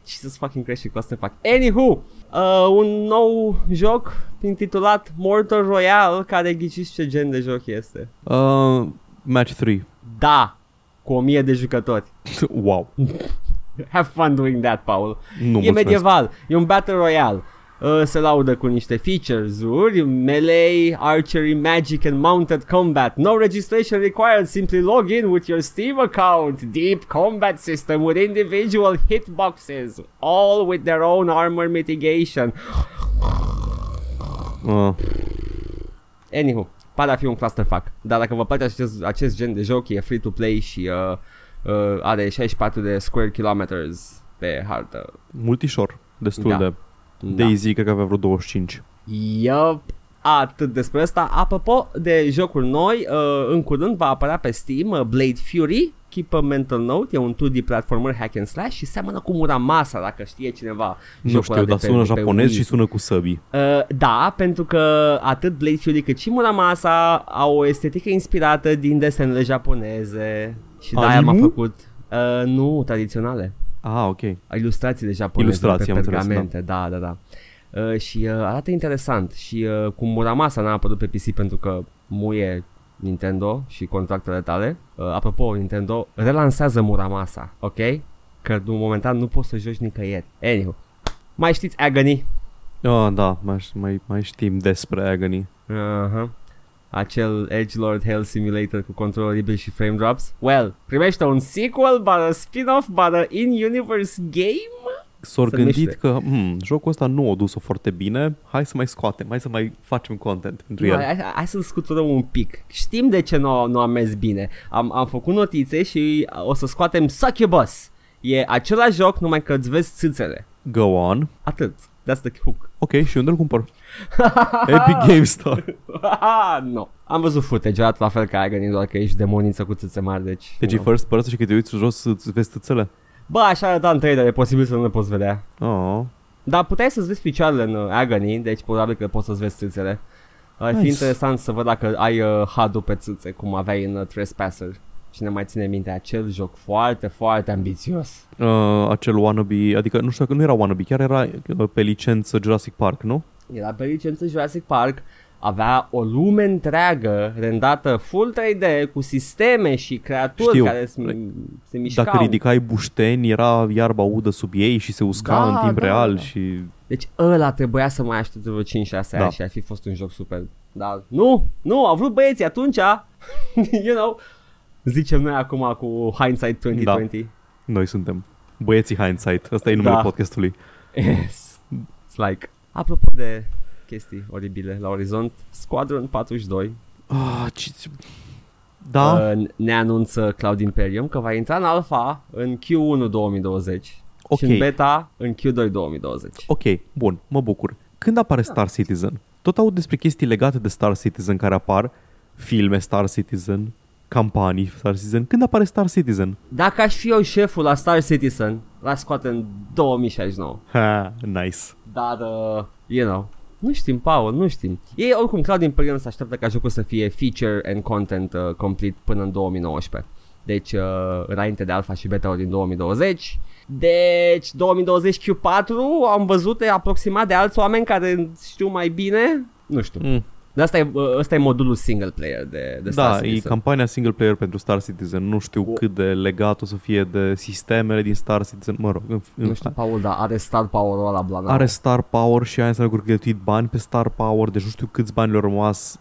Jesus fucking Christ și cu asta ne fac. Anywho, uh, un nou joc intitulat Mortal Royale, care ghiciți ce gen de joc este. Uh, match 3. Da, cu o mie de jucători. wow. Have fun doing that, Paul. Nu e mulțumesc. medieval, e un battle royale. Uh, se laudă cu niște features-uri, melee, archery, magic and mounted combat. No registration required, simply log in with your Steam account. Deep combat system with individual hitboxes, all with their own armor mitigation. Uh, Anywho, pare a fi un clusterfuck. Dar dacă vă place acest, acest gen de joc, e free to play și uh, uh, are 64 de square kilometers pe hartă. Multișor, destul Da. de... Da. Daisy cred că avea vreo 25. Yup. Atât despre asta. Apropo de jocuri noi, uh, în curând va apărea pe Steam uh, Blade Fury. Keep a mental note, e un 2D platformer hack and slash și seamănă cu Muramasa, dacă știe cineva. Nu jocul știu, ăla de dar pe- sună de pe japonez Wii. și sună cu săbii. Uh, da, pentru că atât Blade Fury cât și Muramasa au o estetică inspirată din desenele japoneze și de-aia m-a Animu? făcut uh, nu tradiționale, Ah, ok. ilustrațiile japoneze Ilustrații, pe am înțeles, pergamente, da, da, da. Uh, și uh, arată interesant și uh, cu Muramasa n-a apărut pe PC pentru că muie Nintendo și contractele tale. Uh, apropo, Nintendo relansează Muramasa, ok? Că în momentan nu poți să joci nicăieri. Anywho, mai știți Agony? Ah, da, mai, mai, mai știm despre Agony. Uh-huh. Acel Edgelord Hell Simulator cu control oribil și frame drops. Well, primește un sequel, but a spin-off, but a in-universe game? S-au Se gândit numește. că hmm, jocul ăsta nu a dus-o foarte bine, hai să mai scoatem, hai să mai facem content pentru Nu, el. hai, hai, hai să-l scuturăm un pic. Știm de ce nu, nu a mers bine. Am, am făcut notițe și o să scoatem Succubus. E același joc, numai că îți vezi țâțele. Go on. Atât. That's the hook. Ok, și unde îl cumpăr? Epic Game Store. no. Am văzut footage, arată la fel ca Agony, doar că ești demoniță cu țâțe mari, deci... Deci e you know. first person și că te uiți jos să-ți vezi tățele? Bă, așa arăta în trailer, e posibil să nu le poți vedea. Oh. Dar puteai să-ți vezi picioarele în uh, Agony, deci probabil că poți să-ți vezi țâțele. Ar fi Nice. interesant să văd dacă ai uh, HUD-ul pe țâțe, cum aveai în uh, Trespasser. Cine mai ține minte acel joc foarte, foarte ambițios. Uh, acel wannabe, adică nu știu dacă nu era wannabe, chiar era uh, pe licență Jurassic Park, nu? Era pe licență Jurassic Park, avea o lume întreagă rendată full 3D cu sisteme și creaturi Știu. care se, se mișcau. Dacă ridicai bușteni, era iarba udă sub ei și se usca Da, în timp da, real da. și... Deci ăla trebuia să mai aștepte vreo 5-6 ani Da. și ar fi fost un joc super. Dar nu, nu, au vrut băieții atunci, you know, zicem noi acum cu hindsight 2020. Noi suntem băieții hindsight. Asta e numele Da. podcastului. Yes. It's like, apropo de chestii oribile la orizont, Squadron 42 Ah, ce... Da? uh, ne anunță Cloud Imperium că va intra în alpha în Q1 2020 Ok. și în beta în Q2 2020. Ok, bun, mă bucur. Când apare Star Citizen? Tot aud despre chestii legate de Star Citizen care apar, filme Star Citizen, campanii Star Citizen. Când apare Star Citizen? Dacă aș fi eu șeful la Star Citizen, l scoate în 2069. Ha, nice. Dar, uh, you know, nu știm, Paul, nu știm. Ei, oricum, Cloud Imperium se așteaptă ca jocul să fie feature and content uh, complete până în 2019. Deci, uh, înainte de alpha și beta din 2020. Deci, 2020 Q4 am văzut de aproximat de alți oameni care știu mai bine. Nu știu. Mm. Dar asta e, uh, ăsta e modulul single player de, de Star Da, e Citizen. campania single player pentru Star Citizen. Nu știu O- cât de legat o să fie de sistemele din Star Citizen. Mă rog, în, în, Nu știu, Paul, dar are star power-ul ăla blană. are Star Power și aia înseamnă că au cheltuit bani pe Star Power, deci nu știu câți bani le-au rămas.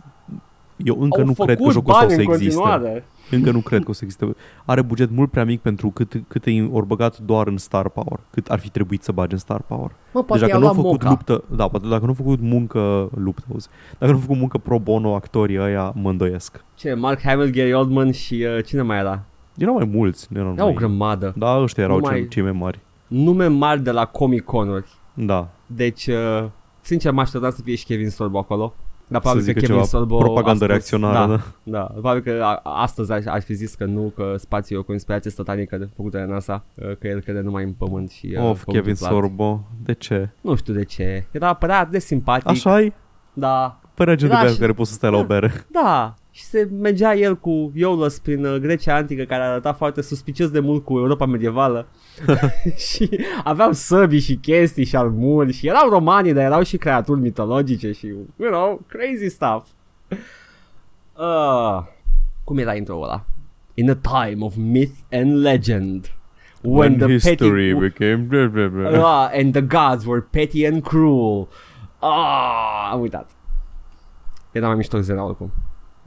Eu încă Au nu cred că făcut jocul ăsta o bani să în existe. continuare. Încă nu cred că o să existe. Are buget mult prea mic pentru cât, cât e ori băgat doar în Star Power. Cât ar fi trebuit să bage în Star Power. Mă, poate deci dacă i-au nu au luat făcut moca. luptă, da, poate dacă nu au făcut muncă, luptă, auzi. Dacă nu au făcut muncă pro bono actorii ăia, mă îndoiesc. Ce, Mark Hamill, Gary Oldman și uh, cine mai era? Erau mai mulți, nu erau Era o mai... grămadă. Da, ăștia erau Nu mai- cei, cei mai mari. Nume mari de la Comic-Conuri. Da. Deci, uh, sincer, m așteptam să fie și Kevin Sorbo acolo. Dar Să probabil că zică Kevin ceva Sorbo propagandă astăzi- reacționară, da, da. da. Probabil că a, astăzi aș, aș fi zis că nu, că spațiul e o conspirație satanică de făcută de NASA, uh, că el crede numai în pământ și... uh, Of, pământul Kevin plat. Sorbo. De ce? Nu știu de ce. Era părea atât de simpatic. așa e? Da, Părea gen de Era băiat și- care poți să stai la o bere. Da, și se mergea el cu Ioulos prin uh, Grecia antică care arăta foarte suspicios de mult cu Europa medievală și aveau săbii și chestii și armuri și erau romani, dar erau și creaturi mitologice și, you know, crazy stuff. Uh, cum era intro ăla? In a time of myth and legend. When, the history petty... became... Blah, blah, blah. Ah, and the gods were petty and cruel. Ah, am uitat. Era mai mișto Zena oricum.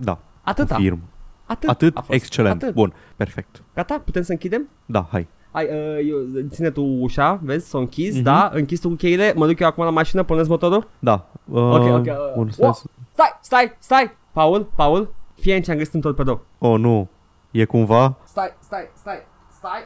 Da, Atâta. confirm. Atât, Atât, a fost. excelent. Atât. Bun, perfect. Gata? Putem să închidem? Da, hai. Hai, uh, eu, ține tu ușa, vezi, s-o închis, Mhm. da, închis tu cu cheile, mă duc eu acum la mașină, pornesc motorul. Da. Uh, Ok, ok, uh, Bun, stai, wow. Stai, stai, stai, Paul, Paul, fie ce am găsit un torpedo. Oh, nu. E cumva? Stai, stai, stai, stai.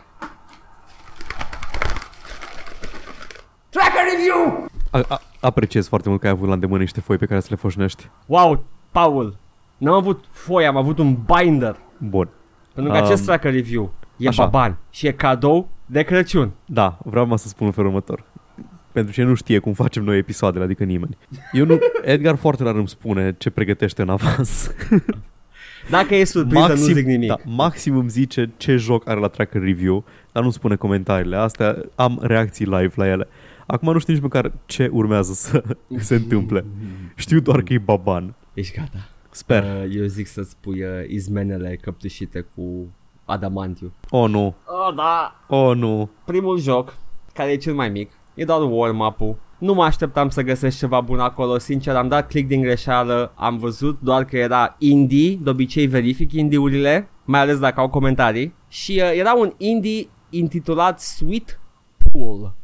Tracker review! A, a, apreciez foarte mult că ai avut la îndemână niște foi pe care să le foșnești. Wow, Paul, n-am avut foi, am avut un binder. Bun. Pentru că Um, acest tracker review e așa. baban și e cadou de Crăciun. Da, vreau mă să spun în felul următor. Pentru ce nu știe cum facem noi episoadele, adică nimeni. Eu nu, Edgar foarte rar îmi spune ce pregătește în avans. Dacă e surpriză, nu zic nimic. Da, maxim îmi zice ce joc are la tracker review, dar nu spune comentariile. Astea am reacții live la ele. Acum nu știu nici măcar ce urmează să se întâmple. Știu doar că e baban. Ești gata. Sper. Uh, eu zic să-ți pui uh, izmenele căptușite cu adamantiu. Oh, nu. Oh, da. Oh, nu. Primul joc, care e cel mai mic, e doar warm-up-ul. Nu mă așteptam să găsesc ceva bun acolo, sincer, am dat click din greșeală, am văzut doar că era indie, de obicei verific indie-urile, mai ales dacă au comentarii, și uh, era un indie intitulat Sweet Pool.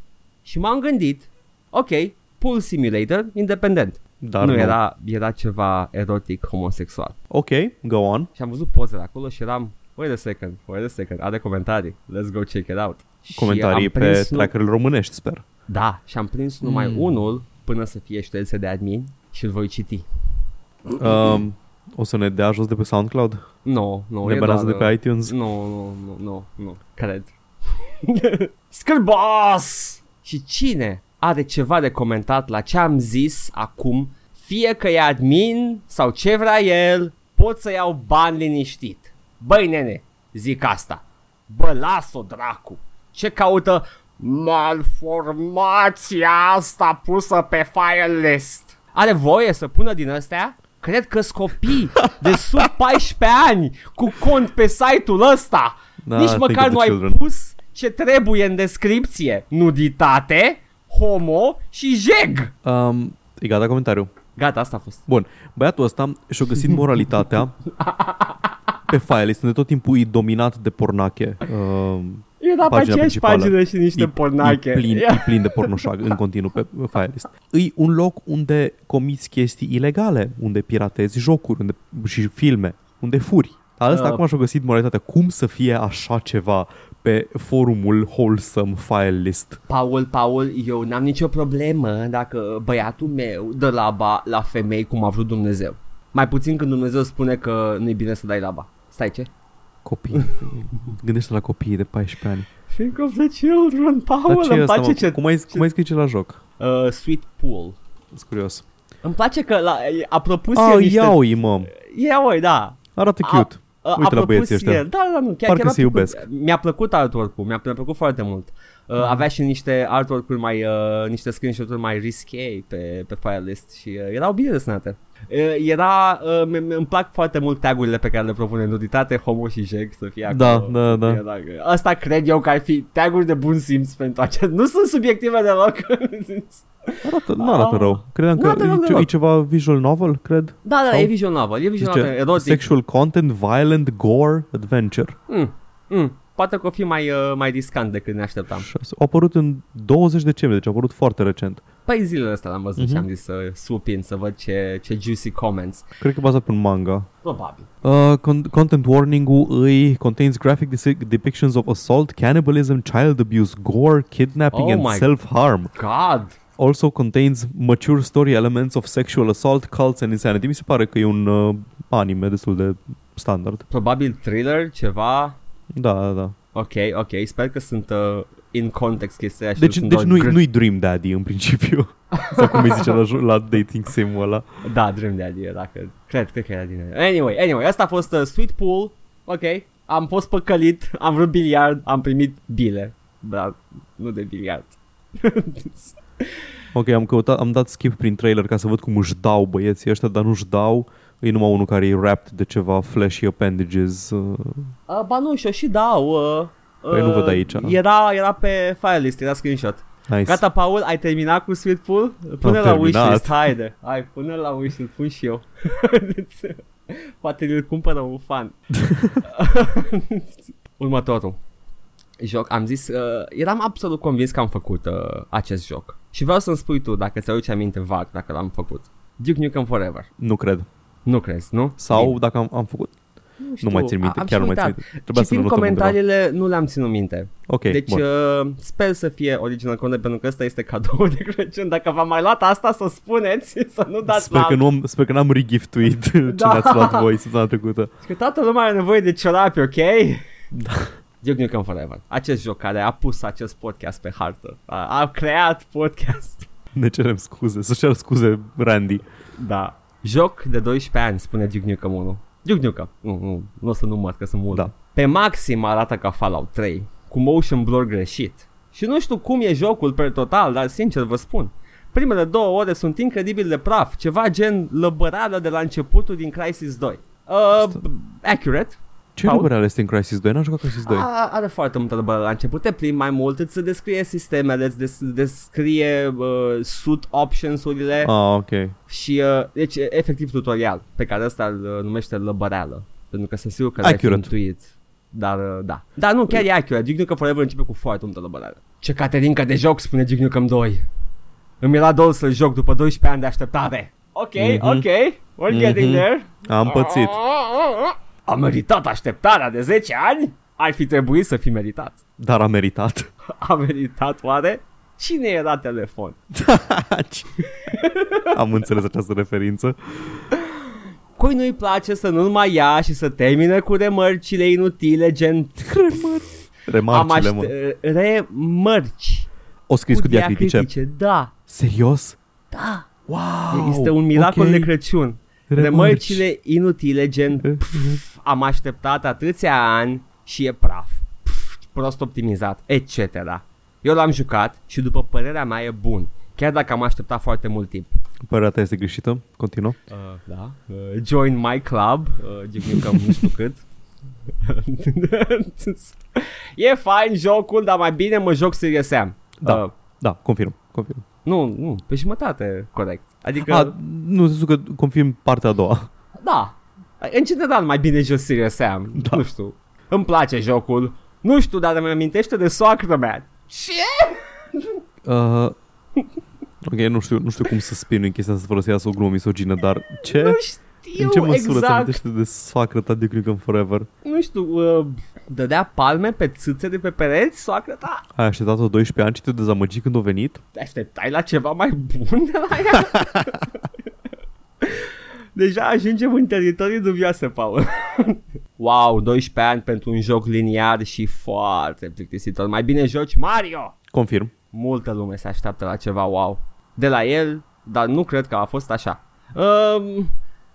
Și m-am gândit, ok, Pool Simulator, independent. Dar nu, nu. Era, era ceva erotic homosexual. Ok, go on. Și am văzut pozele acolo și eram, wait a second, wait a second, are comentarii, let's go check it out. Și Comentarii am pe prins nu- trackerele românești, sper. Da, și am prins numai Mm. unul până să fie șterse de admin și îl voi citi. Um, o să ne dea jos de pe SoundCloud? Nu, nu, ne e banează de doar, pe iTunes? Nu, nu, nu, nu, nu, cred. Scârbos! Și cine are ceva de comentat la ce am zis acum, fie că e admin sau ce vrea el, pot să iau bani liniștit. Băi nene, zic asta. Bă, las-o dracu. Ce caută malformația asta pusă pe file list? Are voie să pună din astea? Cred că copii de sub 14 ani cu cont pe site-ul ăsta. Da, Nici think măcar of the nu ai children. pus ce trebuie în descripție. Nuditate, homo și jeg. Um, e gata comentariu. Gata, asta a fost. Bun, băiatul ăsta și-a găsit moralitatea pe file list, unde tot timpul e dominat de pornache. Um, Era pe Pagina aceeași principală. pagină și niște pornache. E plin, e plin de pornoșag în continuu pe pe file list. E un loc unde comiți chestii ilegale, unde piratezi jocuri unde, și filme, unde furi. Dar ăsta Uh. acum și-a găsit moralitatea. Cum să fie așa ceva pe forumul Wholesome File List? Paul, Paul, eu n-am nicio problemă dacă băiatul meu dă laba la femei cum a vrut Dumnezeu. Mai puțin când Dumnezeu spune că nu-i bine să dai laba. Stai ce? Copii. Gândește la copiii de 14 ani. Think of the children, Paul, Dar ce e îmi ăsta, place mă? ce... Cum ai, cum ai scris ce la joc? Uh, sweet Pool. Sunt curios. Îmi place că la, a propus Ah, el niște... iau-i, mă. Ia oi, da. Arată A- cute. A, Uite a la propus băieții ăștia. El. Da, da, nu, chiar, Parcă chiar se mi-a plăcut- iubesc. Mi-a plăcut artwork-ul, mi-a, mi-a plăcut foarte mult. Uh, Mhm. avea și niște artwork-uri mai, uh, niște screenshot-uri mai risque pe, pe file list și uh, erau bine desenate. Uh, era, uh, mi- mi- îmi plac foarte mult tagurile pe care le propune nuditate, homo și jeg să fie Da, acolo. da, da. Era, asta cred eu că ar fi taguri de bun simț pentru acest. Nu sunt subiective deloc. Arată, nu arată Ah. rău. Credeam Nu că arată rău e, ce- deloc. e ceva visual novel, cred. da, da, Sau- e visual novel, e visual novel, Zice, erotic. sexual content, violent, gore, adventure. Mm, mm, poate că o fi mai, uh, mai riscant decât ne așteptam. Șase. A apărut în 20 decembrie, deci a apărut foarte recent. Păi zilele astea l-am văzut Mhm. și am zis să swoop in să văd ce, ce juicy comments. Cred că e bazat pe un manga. Probabil. Uh, con- content warning-ul îi contains graphic dis- depictions of assault, cannibalism, child abuse, gore, kidnapping Oh and my- self-harm. God! Also contains mature story elements of sexual assault, cults and insanity. Mi se pare că e un uh, anime destul de standard. Probabil thriller, ceva. Da, da, da. Ok, ok, sper că sunt uh, in context chestia aia și Deci, nu sunt deci doar nu-i, gr- nu-i Dream Daddy în principiu. Sau cum îi zice la, jo- la dating sim-ul ăla. Da, Dream Daddy, dacă... Cred, cred că era din aia. Anyway, anyway, asta a fost uh, Sweet Pool. Ok, am fost păcălit, am vrut biliard, am primit bile. Dar nu de biliard. Ok, am căutat, am dat skip prin trailer ca să văd cum își dau băieții ăștia, dar nu își dau. E numai unul care e wrapped de ceva flashy appendages. Uh, Uh, ba nu, și-o și dau. Uh, Păi nu văd aici. Era, era pe file list, era screenshot. nice. Gata, Paul, ai terminat cu Sweet Pool? Pune Am la terminat. wishlist, haide. Hai, pune la wishlist, pun și eu. Poate îl cumpără un fan. Următorul. Joc, am zis, uh, eram absolut convins că am făcut uh, acest joc. Și vreau să-mi spui tu, dacă ți aduce aminte vag, dacă l-am făcut. Duke Nukem Forever. Nu cred. Nu crezi, nu? Sau Bine. dacă am, am făcut, nu, știu, nu mai țin minte, am chiar și nu mai țin uitat. minte. Trebuia să le Citind notăm undeva. comentariile, nu le-am ținut minte. Ok, Deci bun. uh, sper să fie original content pentru că ăsta este cadou de Crăciun. Dacă v-am mai luat asta, să spuneți, să nu dați Sper la... că, nu am, sper că n-am regiftuit ce Da. ne-ați luat voi săptămâna trecută. Că toată lumea are nevoie de ciorapi, ok? Da. Duke Nukem Forever. Acest joc care a pus acest podcast pe hartă. A, a creat podcast. Ne cerem scuze, să cer scuze Randy. Da. Joc de 12 ani, spune Duke Nukem 1. Duke Nukem. Nu, nu, nu o să număr că sunt multe. Da. Pe maxim arată ca Fallout 3, cu motion blur greșit. Și nu știu cum e jocul per total, dar sincer vă spun. Primele două ore sunt incredibil de praf, ceva gen lăbărală de la începutul din Crisis 2. Uh, accurate. Ce Paul? lăbăreală este în Crisis 2? N-am jucat Crisis 2. A, are foarte multă lăbărală la început, te plimbi mai mult, îți se descrie sistemele, îți des- descrie uh, suit options-urile Ah, ok. și uh, deci e efectiv tutorial pe care ăsta îl uh, numește lăbăreală. Pentru că sunt sigur că l-ai fi Accurate. intuit. Dar uh, da. Da, nu, chiar e accurate. Duke Nukem Forever începe cu foarte multă lăbăreală. Ce caterincă de joc, spune Duke Nukem 2. Îmi era dor să-l joc după 12 ani de așteptare. Ok, Mhm. ok, we're getting Mhm. there. Am pățit. A meritat așteptarea de 10 ani? Ar fi trebuit să fi meritat. Dar a meritat. A meritat oare? Cine era telefon? Am înțeles această referință. Cui nu-i place să nu-l mai ia și să termine cu remărcile inutile gen Remarcile, am mă. aște- remărci O scris cu diacritice. diacritice. Da, Serios? da. Wow! este un miracol ok. de Crăciun. Remarci. Remărcile inutile gen pf, am așteptat atâția ani și e praf. Pf, prost optimizat, etc. Eu l-am jucat și după părerea mea e bun. Chiar dacă am așteptat foarte mult timp. Părerea ta este greșită? Continuă. Uh, da. Uh, join my club. Uh, Giviu cam nu știu cât. e fain jocul, dar mai bine mă joc Serious Sam. Da. Uh, Da, confirm. confirm. nu, nu, pe jumătate, corect. Adică, A, nu, sensul că confirm partea a doua. da. În general, mai bine joc Serious Sam. Da. Nu știu. Îmi place jocul. Nu știu, dar îmi amintește de soacră mea. Ce? Uh, ok, nu știu, nu știu cum să spin în chestia asta fără să iasă o glumă misogină, dar ce? Nu știu în ce măsură ți exact. amintește de soacră ta de Nukem Forever? Nu știu, uh, dădea palme pe țâțe de pe pereți, soacră ta? Ai așteptat-o 12 ani și te dezamăgi când a venit? Te așteptai la ceva mai bun de la ea? Deja ajungem în teritorii dubioase, Paul. wow, 12 ani pentru un joc liniar și foarte plictisitor. Mai bine joci Mario! Confirm. Multă lume se așteaptă la ceva wow. De la el, dar nu cred că a fost așa. Um,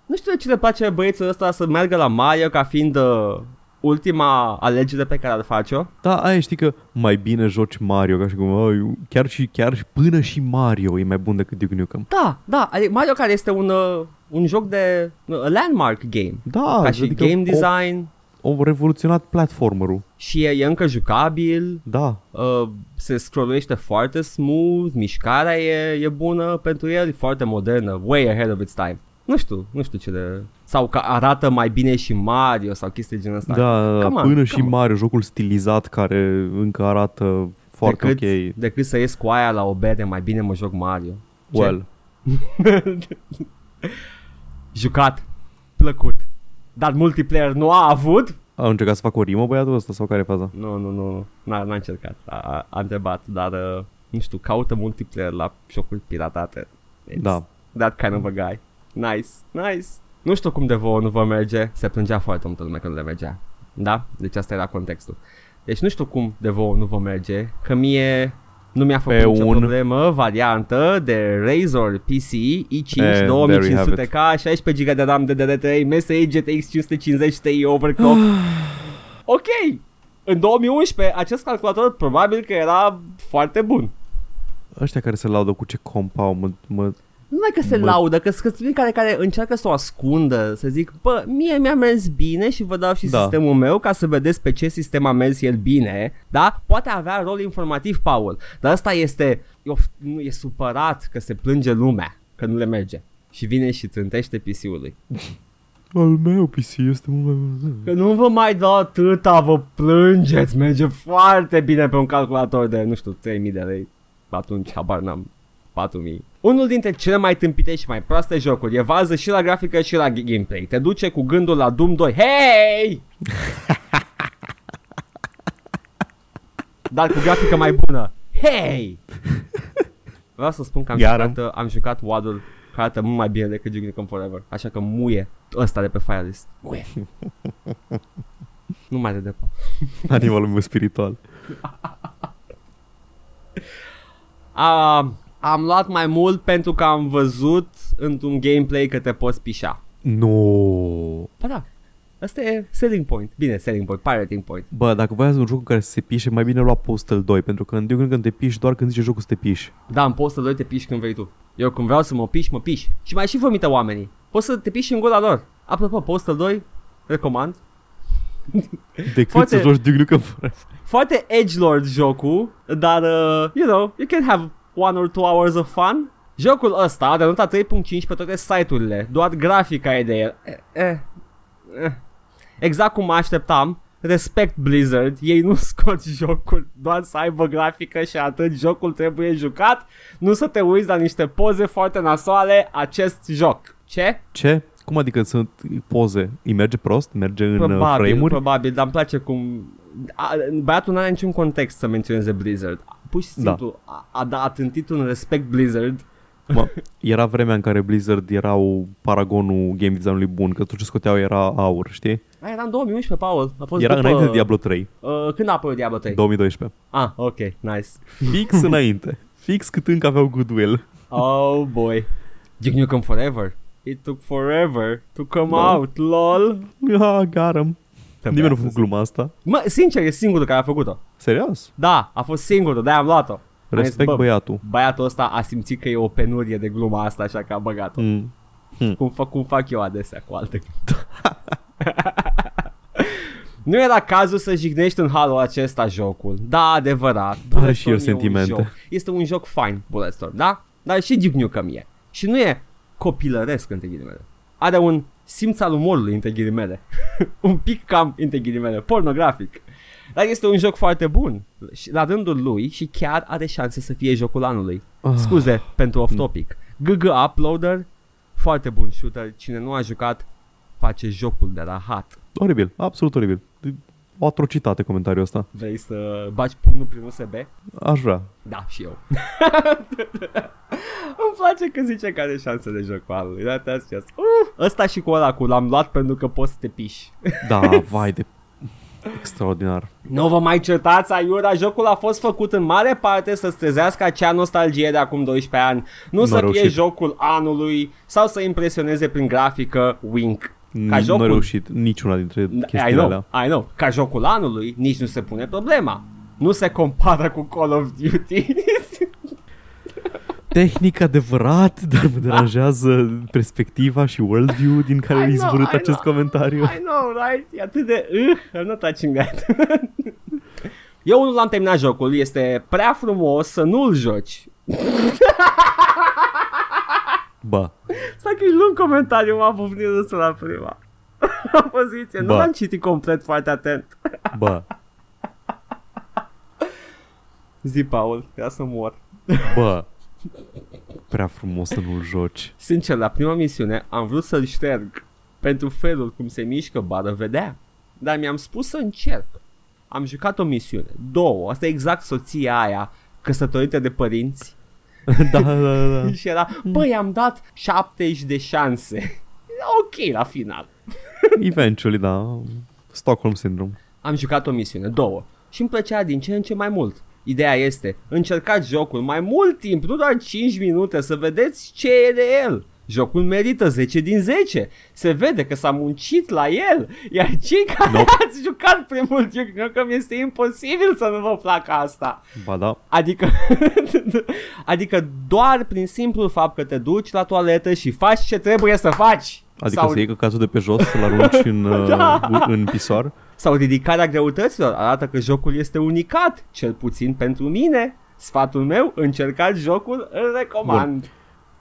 nu știu de ce le place băiețul ăsta să meargă la Mario ca fiind uh, ultima alegere pe care ar face-o. Da, aia știi că mai bine joci Mario, ca și cum, "Ai, chiar și chiar și până și Mario e mai bun decât Duke Nukem. Da, da, adică Mario care este un, uh, un joc de uh, landmark game. Da, ca și adică game design O, o revoluționat platformerul. și e, e încă jucabil, Da, uh, se scrolluiește foarte smooth, mișcarea e, e bună pentru el, e foarte modernă, way ahead of its time. Nu știu, nu știu ce de... Sau că arată mai bine și Mario sau chestii de genul ăsta. da, da, Come on, până și come on. Mario, jocul stilizat care încă arată foarte decât, ok. decât să ies cu aia la o bere, mai bine mă joc Mario. Ce? Well, Jucat, plăcut. Dar multiplayer nu a avut? a încercat să facă o rimă băiatul ăsta sau care e faza? Nu, nu, nu, n-a, n-a încercat, a, a, a întrebat, dar uh, nu știu, caută multiplayer la jocuri piratate. It's Da. That kind of a guy. Nice, nice. Nu știu cum de vouă nu vă merge, se plângea foarte multă lume când le mergea. Da? Deci asta era contextul. Deci nu știu cum de vouă nu vă merge, că mie nu mi-a făcut Pe nicio un- problemă variantă de Razer PC i5 Eh, there you have 2500K, 16 GB de RAM DDR3, MSI GTX 550 Ti overclock. ok, în 2011 acest calculator probabil că era foarte bun. Ăștia care se laudă cu ce comp au, mă, mă, Nu mai că se Bă. laudă, că sunt unii care, care încearcă să o ascundă, să zic, bă, mie mi-a mers bine și vă dau și Da. sistemul meu ca să vedeți pe ce sistem a mers el bine, da? Poate avea rol informativ, Paul, dar ăsta este, e, of- nu, e supărat că se plânge lumea, că nu le merge. Și vine și trântește PC-ul lui. al meu PC este mult mai... Că nu vă mai dau atâta, vă plângeți, merge foarte bine pe un calculator de, nu știu, 3000 de lei. Atunci, habar n-am. 4000. Unul dintre cele mai tâmpite și mai proaste jocuri e vază și la grafică și la gameplay. Te duce cu gândul la Doom 2. Hei! Dar cu grafică mai bună. Hei! Vreau să spun că am Iară. jucat, am jucat WAD-ul care arată mult mai bine decât Duke Nukem Forever. Așa că muie ăsta de pe Firelist. Muie. nu mai de departe. Animalul meu spiritual. A, am luat mai mult pentru că am văzut într-un gameplay că te poți pișa. Nu. Ba da, asta e selling point. Bine, selling point, pirating point. Bă, dacă voiați un joc în care să se pișe, mai bine lua Postal 2, pentru că în Duke când te piși doar când zice jocul să te piși. Da, în postă doi te piși când vrei tu. Eu când vreau să mă piși, mă piși. Și mai și vomită oamenii. Poți să te piși în gura lor. Apropo, postă 2, recomand. Decât Foarte- să joci Duke Nukem Forever. Foarte edgelord jocul, dar, uh, you know, you can have one or two hours of fun. Jocul ăsta are nota 3.5 pe toate site-urile, doar grafica e de el. Eh, eh, eh. Exact cum mă așteptam, respect Blizzard, ei nu scot jocul doar să aibă grafică și atât, jocul trebuie jucat, nu să te uiți la niște poze foarte nasoale, acest joc. Ce? Ce? Cum adică sunt poze? Îi merge prost? Merge în uh, Probabil, frame-uri? probabil, dar îmi place cum... A, băiatul nu are niciun context să menționeze Blizzard. Pur și Da. simplu a, a dat în titlu un respect Blizzard. Mă, era vremea în care Blizzard erau paragonul game design-ului bun, că tot ce scoteau era aur, știi? A, era în 2011, Paul. A fost Era după, înainte de Diablo 3, Uh, când a apărut Diablo 3? 2012. ah, ok, nice. Fix înainte. Fix cât încă aveau goodwill. Oh boy. Duke Nukem Forever. It took forever to come Da. out, lol. Ah, garam. Nimeni nu a făcut gluma asta. Mă, sincer, e singurul care a făcut-o. Serios? Da, a fost singurul, de-aia am luat-o. Am zis, Respect bă, băiatul. Băiatul ăsta a simțit că e o penurie de gluma asta, așa că a băgat-o. Mm. Cum fac, cum fac eu adesea cu alte Nu era cazul să jignești în halul acesta jocul. Da, adevărat. Are și el Bulletstorm e un sentimente. joc. Este un joc fine, Bulletstorm, da? Dar și Duke Nukem e. Și nu e copilăresc, între ghilimele. Are un simț al umorului, între ghilimele. un pic cam, între ghilimele, pornografic. Dar este un joc foarte bun. Și la rândul lui și chiar are șanse să fie jocul anului. Ah. Scuze pentru off-topic. GG Uploader, foarte bun shooter. Cine nu a jucat, face jocul de rahat. Oribil, absolut oribil. O atrocitate comentariul ăsta. Vrei să bagi pumnul prin USB? Aș vrea. Da, și eu. Îmi place că zice că are șanse de joc cu anului. Da, that's just... Uh, ăsta și cu ăla cu l-am luat pentru că poți să te piși. Da, vai de... Extraordinar. Nu vă mai certați, Aiura, jocul a fost făcut în mare parte să-ți trezească acea nostalgie de acum 12 ani. Nu N-a să fie reușit. jocul anului sau să impresioneze prin grafică, wink. Ca Nu jocul- a reușit niciuna dintre I chestiile know, alea. I know. Ca jocul anului nici nu se pune problema. Nu se compară cu Call of Duty. Tehnic adevărat, dar mă deranjează perspectiva și worldview din care I e know, izvorât I acest know. comentariu. I know, right? E atât de... Uh, I'm not touching that. Eu nu l-am terminat jocul, este prea frumos să nu-l joci. Ba, Stai că e lung comentariu, m-a bufnit râsul la prima. poziție, nu Bă. l-am citit complet foarte atent. ba, Zi, Paul, ia să mor. ba. Prea frumos să nu-l joci. Sincer, la prima misiune am vrut să-l șterg pentru felul cum se mișcă bară vedea. Dar mi-am spus să încerc. Am jucat o misiune, două, asta e exact soția aia căsătorită de părinți da, da, da, da. și era, băi, am dat 70 de șanse. ok la final. Eventually, da. Stockholm Syndrome. Am jucat o misiune, două. Și îmi plăcea din ce în ce mai mult. Ideea este, încercați jocul mai mult timp, nu doar 5 minute, să vedeți ce e de el. Jocul merită 10 din 10. Se vede că s-a muncit la el. Iar cei care Nope. ați jucat primul Duke Nukem este imposibil să nu vă placă asta. Ba da. Adică, adică doar prin simplul fapt că te duci la toaletă și faci ce trebuie să faci. Adică sau, să iei căcatul de pe jos, să-l arunci în, uh, Da. în pisoar. sau ridicarea greutăților arată că jocul este unicat, cel puțin pentru mine. Sfatul meu, încercați jocul, îl recomand.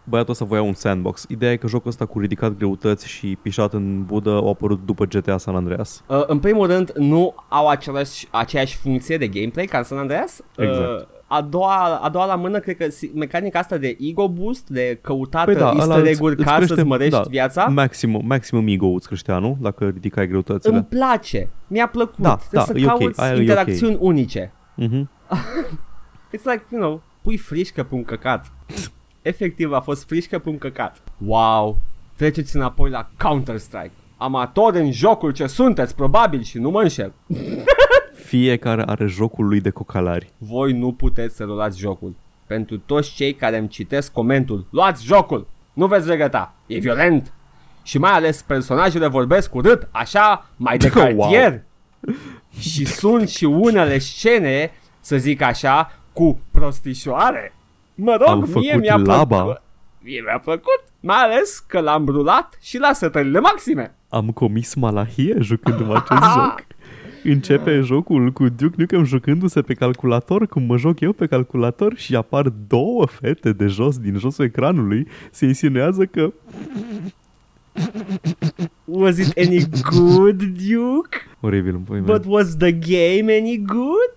Băiatul ăsta voia un sandbox. Ideea e că jocul ăsta cu ridicat greutăți și pișat în budă au apărut după GTA San Andreas. Uh, în primul rând, nu au același, aceeași funcție de gameplay ca în San Andreas. Exact. Uh, a doua, a doua la mână, cred că si- mecanica asta de ego boost, de căutată Păi da, păi ăla easter îți- egg-uri îți ca crește- să-ți mărești da, viața, Maximum, maximum ego îți creștea, nu? Dacă ridicai greutățile. îmi place. Mi-a plăcut. Da, Trebuie da, să e ok, cauți aia e ok. interacțiuni unice. Mhm. It's like, you know, pui frișcă pe un căcat. Efectiv a fost frișcă pe un căcat. Wow! Treceți înapoi la Counter-Strike. Amatori în jocul ce sunteți, probabil, și nu mă înșel. Fiecare are jocul lui de cocalari. Voi nu puteți să luați jocul. Pentru toți cei care îmi citesc comentul, luați jocul! Nu veți regreta. E violent. Și mai ales personajele vorbesc urât, așa, mai de Wow. cartier. și sunt și unele scene, să zic așa, cu prostișoare. Mă rog, Am mie făcut mi-a laba. plăcut. Mie mi-a plăcut, mai ales că l-am brulat și la setările maxime. Am comis malahie jucându-mă acest joc. Începe jocul cu Duke Nukem jucându-se pe calculator, cum mă joc eu pe calculator și apar două fete de jos, din josul ecranului, se insinuează că Was it any good, Duke? Oribil, în pui mei. But was the game any good?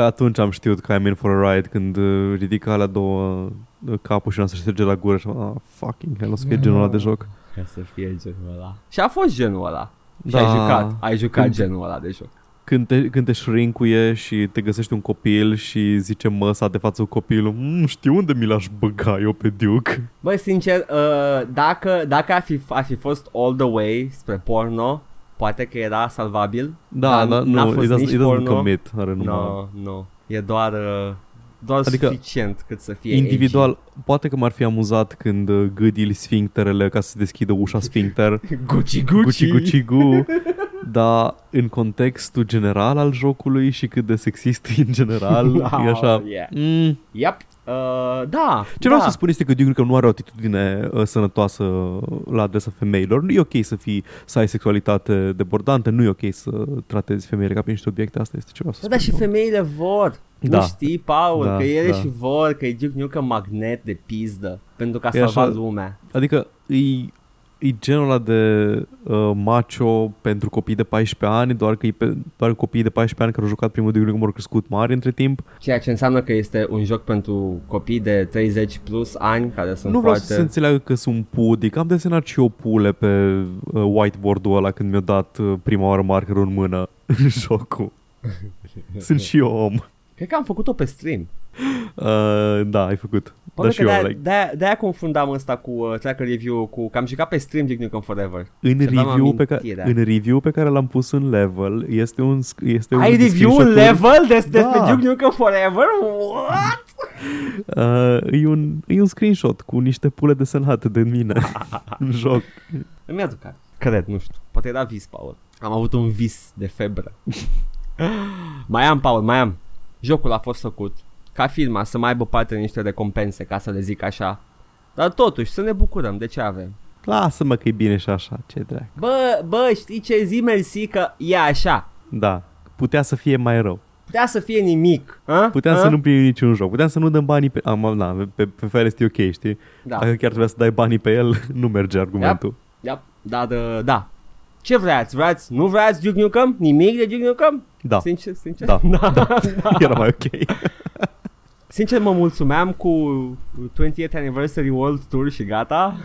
No. Atunci am știut că I'm in for a ride când uh, ridica la două uh, capul și nu se șterge la gură și am, ah, fucking hell, o să fie genul ăla de joc. Ca să fie genul ăla. Și a fost genul ăla. Și Da. ai jucat, ai jucat Când- genul ăla de joc. Când te, când te șrincuie și te găsești un copil și zice măsa de față cu copilul, "Mm, știu unde mi l-aș băga eu pe Duke. Băi, sincer, uh, dacă, dacă ar, fi, ar fi fost all the way spre porno, poate că era salvabil. Da, Dar da, n-a nu, fost it doesn't, nici it doesn't porno. commit, are numai... No, no. E doar, uh, doar Adică, suficient cât să fie Individual, poate că m-ar fi amuzat când uh, gâdili sfincterele ca să se deschidă ușa sfincter, edgy. Gucci, guci Gucci. guci gu, dar în contextul general al jocului și cât de sexist e în general, e așa... Oh, yeah. Mm, Yep. Uh, da. Ce vreau da. să spun este că Duke Nukem nu are o atitudine uh, sănătoasă la adresa femeilor. Nu e ok să fii să ai sexualitate debordantă, nu e ok să tratezi femeile ca pe niște obiecte. Asta este ce vreau să Da, spun. dar și eu. femeile vor. Da. Nu știi, Paul, Da, că ele da. și vor, că e Duke Nukem magnet de pizdă pentru ca E să așa. salva lumea. Adică e, e genul ăla de uh, macho pentru copii de 14 ani, doar că e pe, doar copiii de 14 ani care au jucat primul Duke Nukem au crescut mari între timp. Ceea ce înseamnă că este un joc pentru copii de 30 plus ani care sunt nu vreau foarte... să se înțeleagă că sunt pudic. Am desenat și eu pule pe uh, whiteboard-ul ăla când mi-a dat uh, prima oară markerul în mână în jocul. sunt și eu om. Cred că am făcut-o pe stream. Uh, da, ai făcut. Poate da, că și eu, de-aia, like, de-aia, de-aia confundam asta cu uh, tracker review cu că am jucat pe stream Duke Nukem Forever. în Să dăm review, pe care, amintirea. în review pe care l-am pus în level este un, sc- este un Ai review un screenshot-uri- level despre Da. Duke Nukem Forever? What? Uh, e, un, e un screenshot cu niște pule desenate de mine în joc. Îmi aduc aminte. Cred, nu știu. Poate era vis, Paul. Am avut un vis de febră. mai am, Paul, mai am. Jocul a fost făcut ca firma să mai aibă parte de niște recompense, ca să le zic așa. Dar totuși, să ne bucurăm de ce avem. Lasă-mă că e bine și așa, ce drag. Bă, bă, știi ce zi mersi că e așa. Da, putea să fie mai rău. Putea să fie nimic. A? Puteam A? să nu primim niciun joc. Puteam să nu dăm banii pe... Am, na, pe, pe Fire este ok, știi? Da. Dacă chiar trebuia să dai banii pe el, nu merge argumentul. Yep. Da, da, da. Ce vreați? Vreați? Nu vreați Duke Nukem? Nimic de Duke Nukem? Da, Sincer, sincer? Da, da. era mai ok. Sincer mă mulțumeam cu 20th Anniversary World Tour și gata.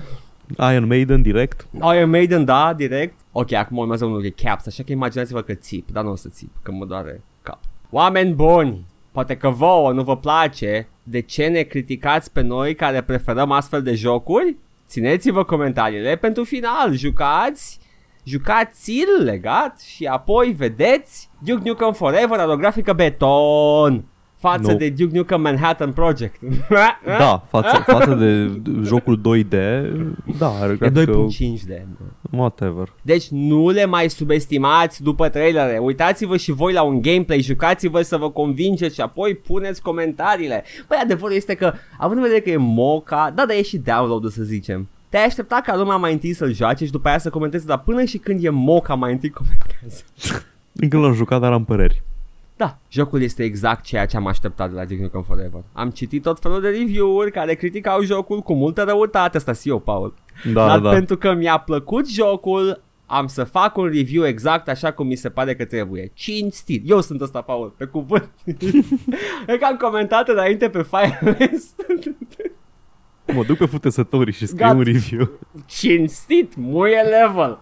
Iron Maiden direct. Iron Maiden, da, direct. Ok, acum urmează unul de caps, așa că imaginați-vă că țip, dar nu o să țip, că mă doare cap. Oameni buni, poate că vouă nu vă place de ce ne criticați pe noi care preferăm astfel de jocuri? Țineți-vă comentariile pentru final, jucați, jucați-l legat și apoi vedeți Duke Nukem Forever, are o grafică beton față Nu. de Duke Nukem Manhattan Project. Da, față, față de jocul 2D, da, are E grafică, 2.5 de whatever. Deci nu le mai subestimați după trailere. Uitați-vă și voi la un gameplay, jucați-vă să vă convingeți și apoi puneți comentariile. Băi, adevărul este că, având în vedere că e moca, da, dar e și download să zicem. Te-ai aștepta ca lumea mai întâi să-l joace și după aia să comenteze, dar până și când e moca mai întâi comentează. Încă l-am jucat, dar am păreri. Da, jocul este exact ceea ce am așteptat de la Duke Nukem Forever. Am citit tot felul de review-uri care criticau jocul cu multă răutate, asta și eu, Paul. Da, Dar da, da. pentru că mi-a plăcut jocul, am să fac un review exact așa cum mi se pare că trebuie. Cinstit. Eu sunt ăsta, Paul, pe cuvânt. e că am comentat înainte pe Firelist. Mă duc pe futesătorii și scriu Gat. un review. Cinstit, muie level.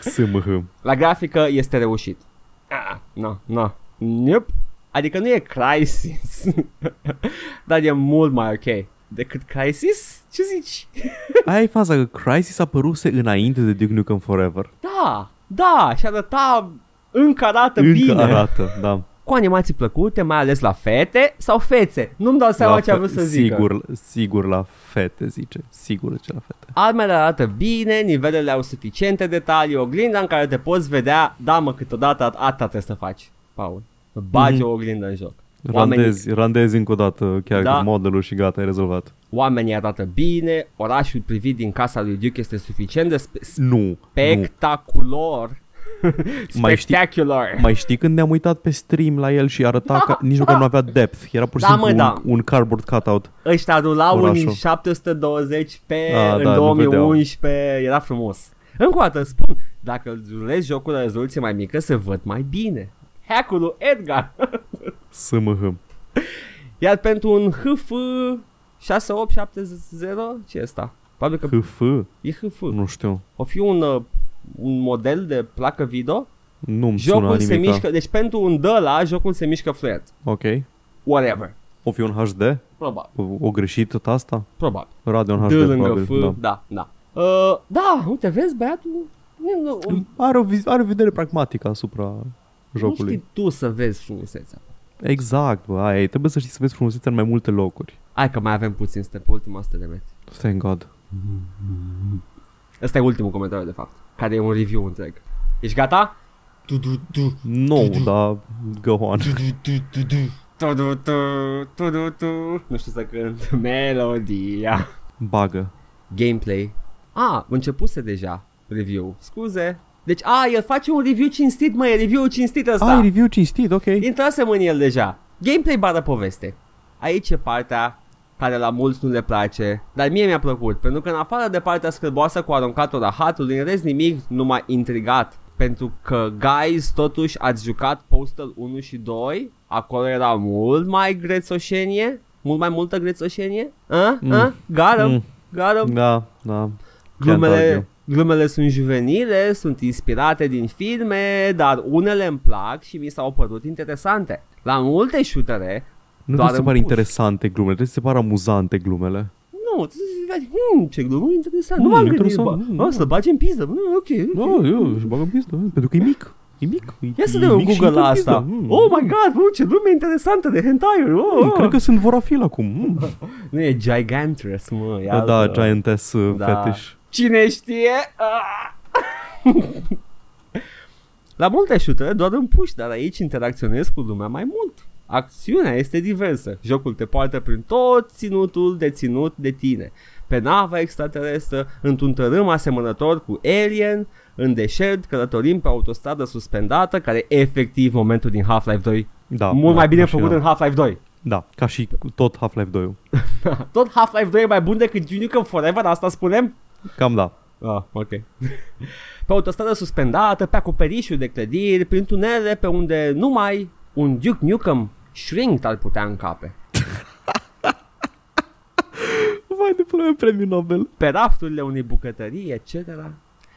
SMH. La grafică este reușit. Ah, no, no. Nope. Adică nu e Crisis, dar e mult mai ok decât Crisis? Ce zici? Aia e faza că Crisis a apăruse înainte de Duke Nukem Forever. Da, da, și arăta încă arată Încă bine. arată, da. Cu animații plăcute, mai ales la fete sau fețe. Nu-mi dau seama La ce a fe- vrut să zică. Sigur, sigur la fete, zice. Sigur ce la fete. Armele arată bine, nivelele au suficiente detalii, oglinda în care te poți vedea, da mă, câteodată asta trebuie să faci, Paul. Să bagi Mhm. o oglindă în joc. Oamenii, Randezi, randezi încă o dată chiar Da. da. modelul și gata, ai rezolvat. oamenii arată bine, orașul privit din casa lui Duke este suficient de spe- Nu, nu. Spectacular. Mai știi- Spectacular. Mai știi când ne-am uitat pe stream la el și arăta Da, ca, nici măcar nu avea depth. Era pur și Da, simplu mă, un, da. un cardboard cutout. Ăștia rulau Orașul. în 720p Ah, în da, nu 2011, era frumos. Încă o dată spun, dacă îl rulezi jocul la rezoluție mai mică, se văd mai bine. Hack-ul lui Edgar. SMH. Iar pentru un HF 6870, ce e asta? Probabil că HF? e HF. Nu știu. O fi un, uh, un model de placă video. Nu-mi sună Jocul se nimica. mișcă, deci pentru un de la jocul se mișcă fluent. Ok. Whatever. O fi un HD? Probabil, O, o greșit tot asta? probabil. Radeon D HD, lângă probabil. F, Da. da, da. Uh, da, uite, vezi, băiatul, nu, nu, Are o, viz- are o vedere pragmatică asupra nu jocului. știi tu să vezi frumusețea. Exact, bă, aia e. Trebuie să știi să vezi frumusețea în mai multe locuri. Hai că mai avem puțin, suntem pe ultima 100 de metri. Thank God. Ăsta e ultimul comentariu, de fapt, care e un review întreg. Ești gata? Tu, tu, tu, Nu, dar go on. tu, tu, tu, tu. Tu, tu, tu, tu, tu, tu. Nu știu să cânt. Melodia. Bagă. Gameplay. A, începuse deja review. Scuze. Deci, a, el face un review cinstit, mă, e review cinstit ăsta. Ai review cinstit, ok. Intrasem în el deja. Gameplay bară poveste. Aici e partea care la mulți nu le place, dar mie mi-a plăcut, pentru că în afară de partea scârboasă cu aruncatul rahatului, în rest nimic nu m-a intrigat. Pentru că, guys, totuși ați jucat Postal 1 și 2, acolo era mult mai grețoșenie, mult mai multă grețoșenie. A? Mm. A? Gară? Mm. Gară? Da, da. Can't Glumele, argue. glumele sunt juvenile, sunt inspirate din filme, dar unele îmi plac și mi s-au părut interesante. La multe shootere, Nu Doar trebuie să în pară push. interesante glumele, trebuie să se pară amuzante glumele. nu, tu zici, hmm, ce glumă interesant, nu Hmm, m-am gândit, interesant, bă, hmm, o, da. să bagi în pizdă, bă, ok, ok. Nu, eu își bagă în pistă, pentru că e mic. E mic. E, Ia să e dăm un mic și Google la intră în pistă. asta. Mm. Oh my god, bă, ce lume interesantă de hentai oh, Mm, oh. Cred că sunt vorafil acum. Mm. Nu e Gigantress, mă, e Da, da, altă. Giantess uh, Da. fetish. Cine știe? Ah! La multe shootere doar în push, dar aici interacționezi cu lumea mai mult. Acțiunea este diversă. Jocul te poartă prin tot ținutul deținut de tine. Pe nava extraterestră, într-un tărâm asemănător cu Alien, în deșert, călătorim pe autostradă suspendată, care e efectiv momentul din Half-Life 2. Da, Mult da, mai bine așa făcut era. în Half-Life 2. Da, ca și cu tot Half-Life 2 Tot Half-Life 2 e mai bun decât Duke Nukem Forever, asta spunem? Cam da. Ah, ok. pe autostradă suspendată, pe acoperișuri de clădiri, prin tunele pe unde numai un Duke Nukem Shrink ar putea încape. Vai de până premiu Nobel. Pe rafturile unei bucătării, etc.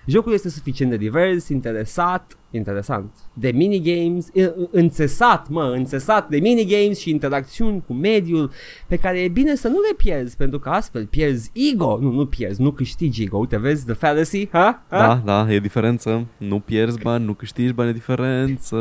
Jocul este suficient de divers, interesat, interesant, de minigames, în- înțesat, mă, înțesat de minigames și interacțiuni cu mediul pe care e bine să nu le pierzi, pentru că astfel pierzi ego, nu, nu pierzi, nu câștigi ego, uite, vezi, the fallacy, ha? ha? Da, da, e diferență. Nu pierzi bani, nu câștigi bani, e diferență.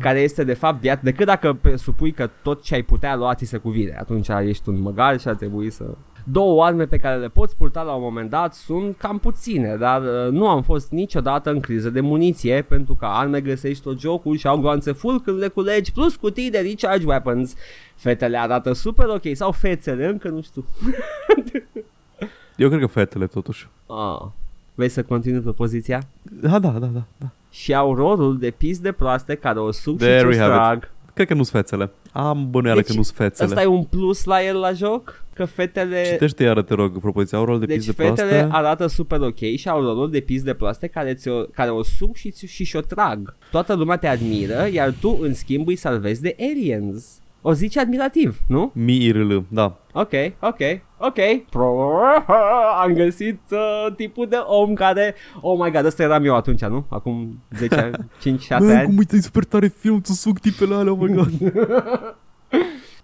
care este de fapt viață, decât dacă presupui că tot ce ai putea lua ți se cuvine. Atunci ești un măgar și ar trebui să... Două arme pe care le poți purta la un moment dat sunt cam puține, dar uh, nu am fost niciodată în criză de muniție, pentru că arme găsești tot jocul și au gloanțe full când le culegi, plus cutii de recharge weapons. Fetele arată super ok, sau fețele, încă nu știu. Eu cred că fetele totuși. Ah. Vrei să continui pe poziția? Da, da, da, da. da. Și au rolul de pis de proaste care o suc There și we ce have it. Strag. Cred că nu-s fețele. Am bănuială Deci, că nu-s fețele. Ăsta e un plus la el la joc? Că fetele... Citește iară, te rog, propoziția. Au rol de Deci pis de fetele proaste. arată super ok și au rolul de pis de plaste care, ți-o, care o suc și, ți- și și-o trag. Toată lumea te admiră, iar tu în schimb îi salvezi de aliens. O zici admirativ, nu? Mi-IRL, da. Ok, ok, ok. Pro- Am găsit uh, tipul de om care... Oh my god, ăsta eram eu atunci, nu? Acum 10 ani, 5-6 ani. cum uite, e super tare film, tu suc tipele alea, oh my god.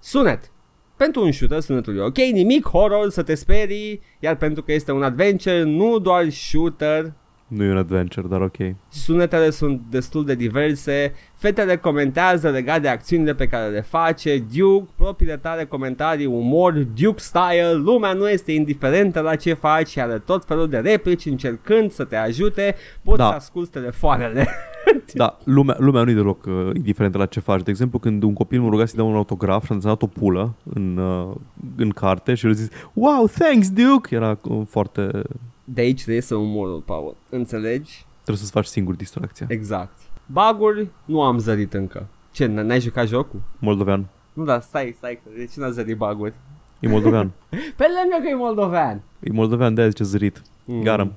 Sunet. Pentru un shooter sunetul e ok, nimic horror să te sperii, iar pentru că este un adventure, nu doar shooter, nu e un adventure, dar ok. sunetele sunt destul de diverse, fetele comentează legat de acțiunile pe care le face, Duke, propriile tale comentarii, umor, Duke style, lumea nu este indiferentă la ce faci și are tot felul de replici încercând să te ajute, poți Da. să asculti telefoanele. Da, lumea, lumea nu e deloc uh, indiferentă la ce faci. De exemplu, când un copil mă ruga să-i dau un autograf și am desenat o pulă în, uh, în carte și el a zis Wow, thanks, Duke! Era uh, foarte... De aici reiese umorul, Paul. Înțelegi? Trebuie să-ți faci singur distracția. Exact. Baguri nu am zărit încă. Ce, n- n-ai jucat jocul? Moldovean. Nu, dar stai, stai, că de ce n-a zărit baguri? E moldovean. Pe lângă că e moldovean. e moldovean, de-aia zice zărit. Mm. Garam. Nu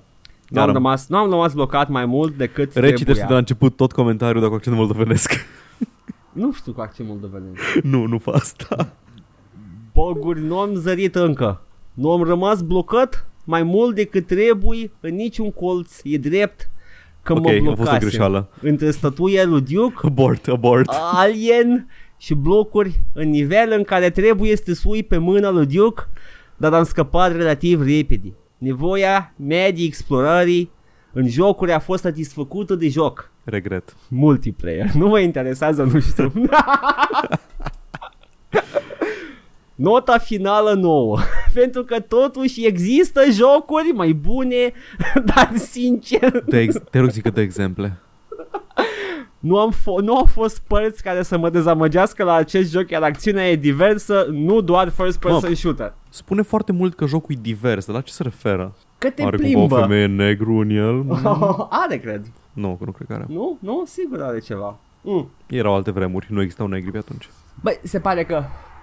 am, Garam. rămas, nu am rămas blocat mai mult decât Recitește trebuia. de la început tot comentariul dacă accent moldovenesc. Nu știu cu accent moldovenesc. nu, nu fa asta. Boguri nu am zărit încă. Nu am rămas blocat mai mult decât trebuie în niciun colț. E drept că ok, mă a fost o blocasem. greșeală. Între statuia lui Duke, Abort, abort. Alien și blocuri în nivel în care trebuie să te sui pe mâna lui Duke, dar am scăpat relativ repede. Nevoia mea de explorării în jocuri a fost satisfăcută de joc. Regret. Multiplayer. Nu mă interesează, nu știu. Nota finală nouă. Pentru că totuși există jocuri mai bune, dar sincer De ex- te rog zică de exemple. nu, am fo- nu au fost părți care să mă dezamăgească la acest joc, iar acțiunea e diversă, nu doar first person Mă. shooter. Spune foarte mult că jocul e divers, dar la ce se referă? Că te Are cumva plimbă. o femeie negru în el? are, cred. nu, nu cred că are. Nu? Nu? Sigur are ceva. Mm. Erau alte vremuri, nu existau negri pe atunci. Băi, se pare că s-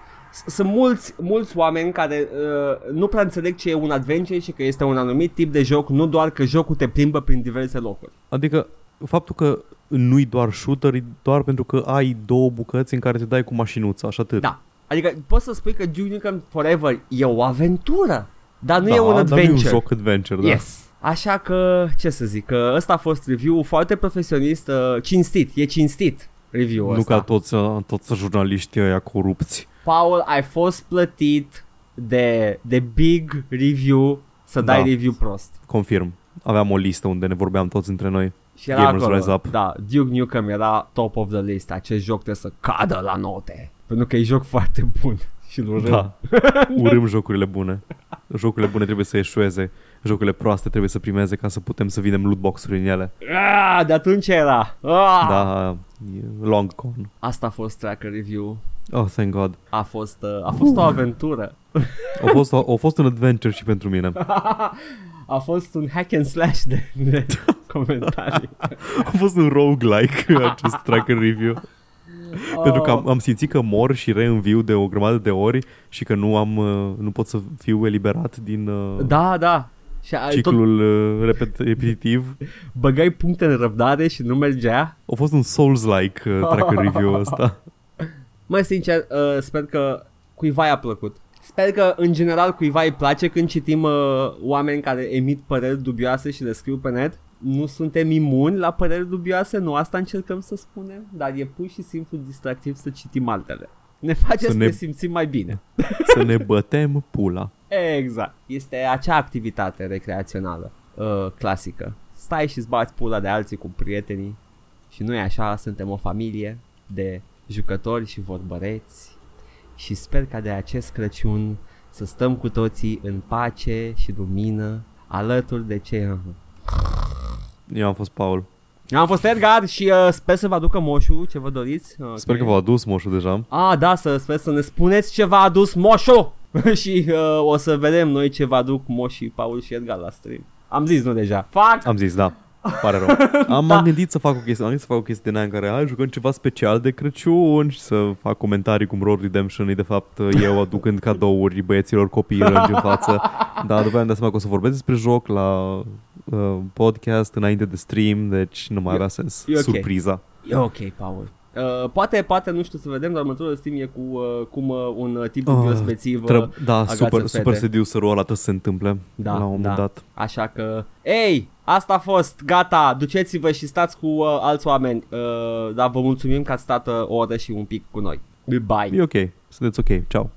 sunt mulți, mulți oameni care uh, nu prea înțeleg ce e un adventure și că este un anumit tip de joc, nu doar că jocul te plimbă prin diverse locuri. Adică faptul că nu-i doar shooter, e doar pentru că ai două bucăți în care te dai cu mașinuța, așa atât. Da. Adică poți să spui că Duke Nukem Forever e o aventură, dar nu da e un Dar adventure. nu e un joc adventure, da. Yes. Așa că, ce să zic, că ăsta a fost review foarte profesionist, uh, cinstit, e cinstit review Nu ăsta. ca toți, uh, toți jurnaliștii ăia corupți. Paul, ai fost plătit de, de big review să dai Da. review prost. Confirm. Aveam o listă unde ne vorbeam toți între noi. Și era Gamers acolo, Rise Up. da, Duke Nukem era top of the list, acest joc trebuie să cadă la note, pentru că e joc foarte bun și îl urâm. Da. Urâm jocurile bune. Jocurile bune trebuie să eșueze. Jocurile proaste trebuie să primeze ca să putem să vinem lootbox-uri în ele. Ah, de atunci era. Ah! Da, e long gone. Asta a fost tracker review. Oh, thank God. A fost, uh, a fost o aventură. A fost, a, a fost un adventure și pentru mine. A fost un hack and slash de, de comentarii. A fost un roguelike acest tracker review. Pentru că am, am simțit că mor și reînviu de o grămadă de ori și că nu am uh, nu pot să fiu eliberat din uh, Da, da. Și ai tot ciclul uh, repet- repetitiv. băgai puncte în răbdare și nu mergea. A fost un Souls-like uh, tracker review ăsta. Mai sincer, uh, sper că cuiva i-a plăcut. Sper că, în general, cuiva îi place când citim uh, oameni care emit păreri dubioase și le scriu pe net. Nu suntem imuni la păreri dubioase, nu asta încercăm să spunem, dar e pur și simplu distractiv să citim altele. Ne face Să să, ne- ne simțim mai bine. Să ne bătem pula. Exact. Este acea activitate recreațională uh, clasică. Stai și-ți bați pula de alții cu prietenii și noi așa suntem o familie de jucători și vorbăreți și sper ca de acest Crăciun să stăm cu toții în pace și lumină alături de cei... Eu am fost Paul. Eu am fost Edgar și uh, sper să vă aducă moșul ce vă doriți. Uh, Sper că v-a adus moșul deja. Ah, da, să sper să ne spuneți ce v-a adus moșul și uh, o să vedem noi ce vă aduc moșii Paul și Edgar la stream. Am zis, nu deja. Fac! Am zis, da. Pare rău. Am, da. m-am gândit să fac o chestie, am gândit să fac o chestie din aia în care hai, jucăm ceva special de Crăciun și să fac comentarii cum Road Redemption e de fapt eu aducând cadouri băieților copii rângi în față. Dar după aia am dat seama că o să vorbesc despre joc la uh, podcast înainte de stream, deci nu mai avea sens. e ok. Surpriza. E ok, Paul. Uh, poate, poate, nu știu să vedem, dar următorul stream e cu uh, cum uh, un uh, tip Ah, respectiv uh, Tră- da, agață super, fete. super seducerul ăla trebuie să se întâmple Da, la un moment da. dat. Așa că, ei, asta a fost, gata, duceți-vă și stați cu uh, alți oameni. Uh, dar vă mulțumim că ați stat uh, o oră și un pic cu noi. Bye. E ok, sunteți ok, ciao.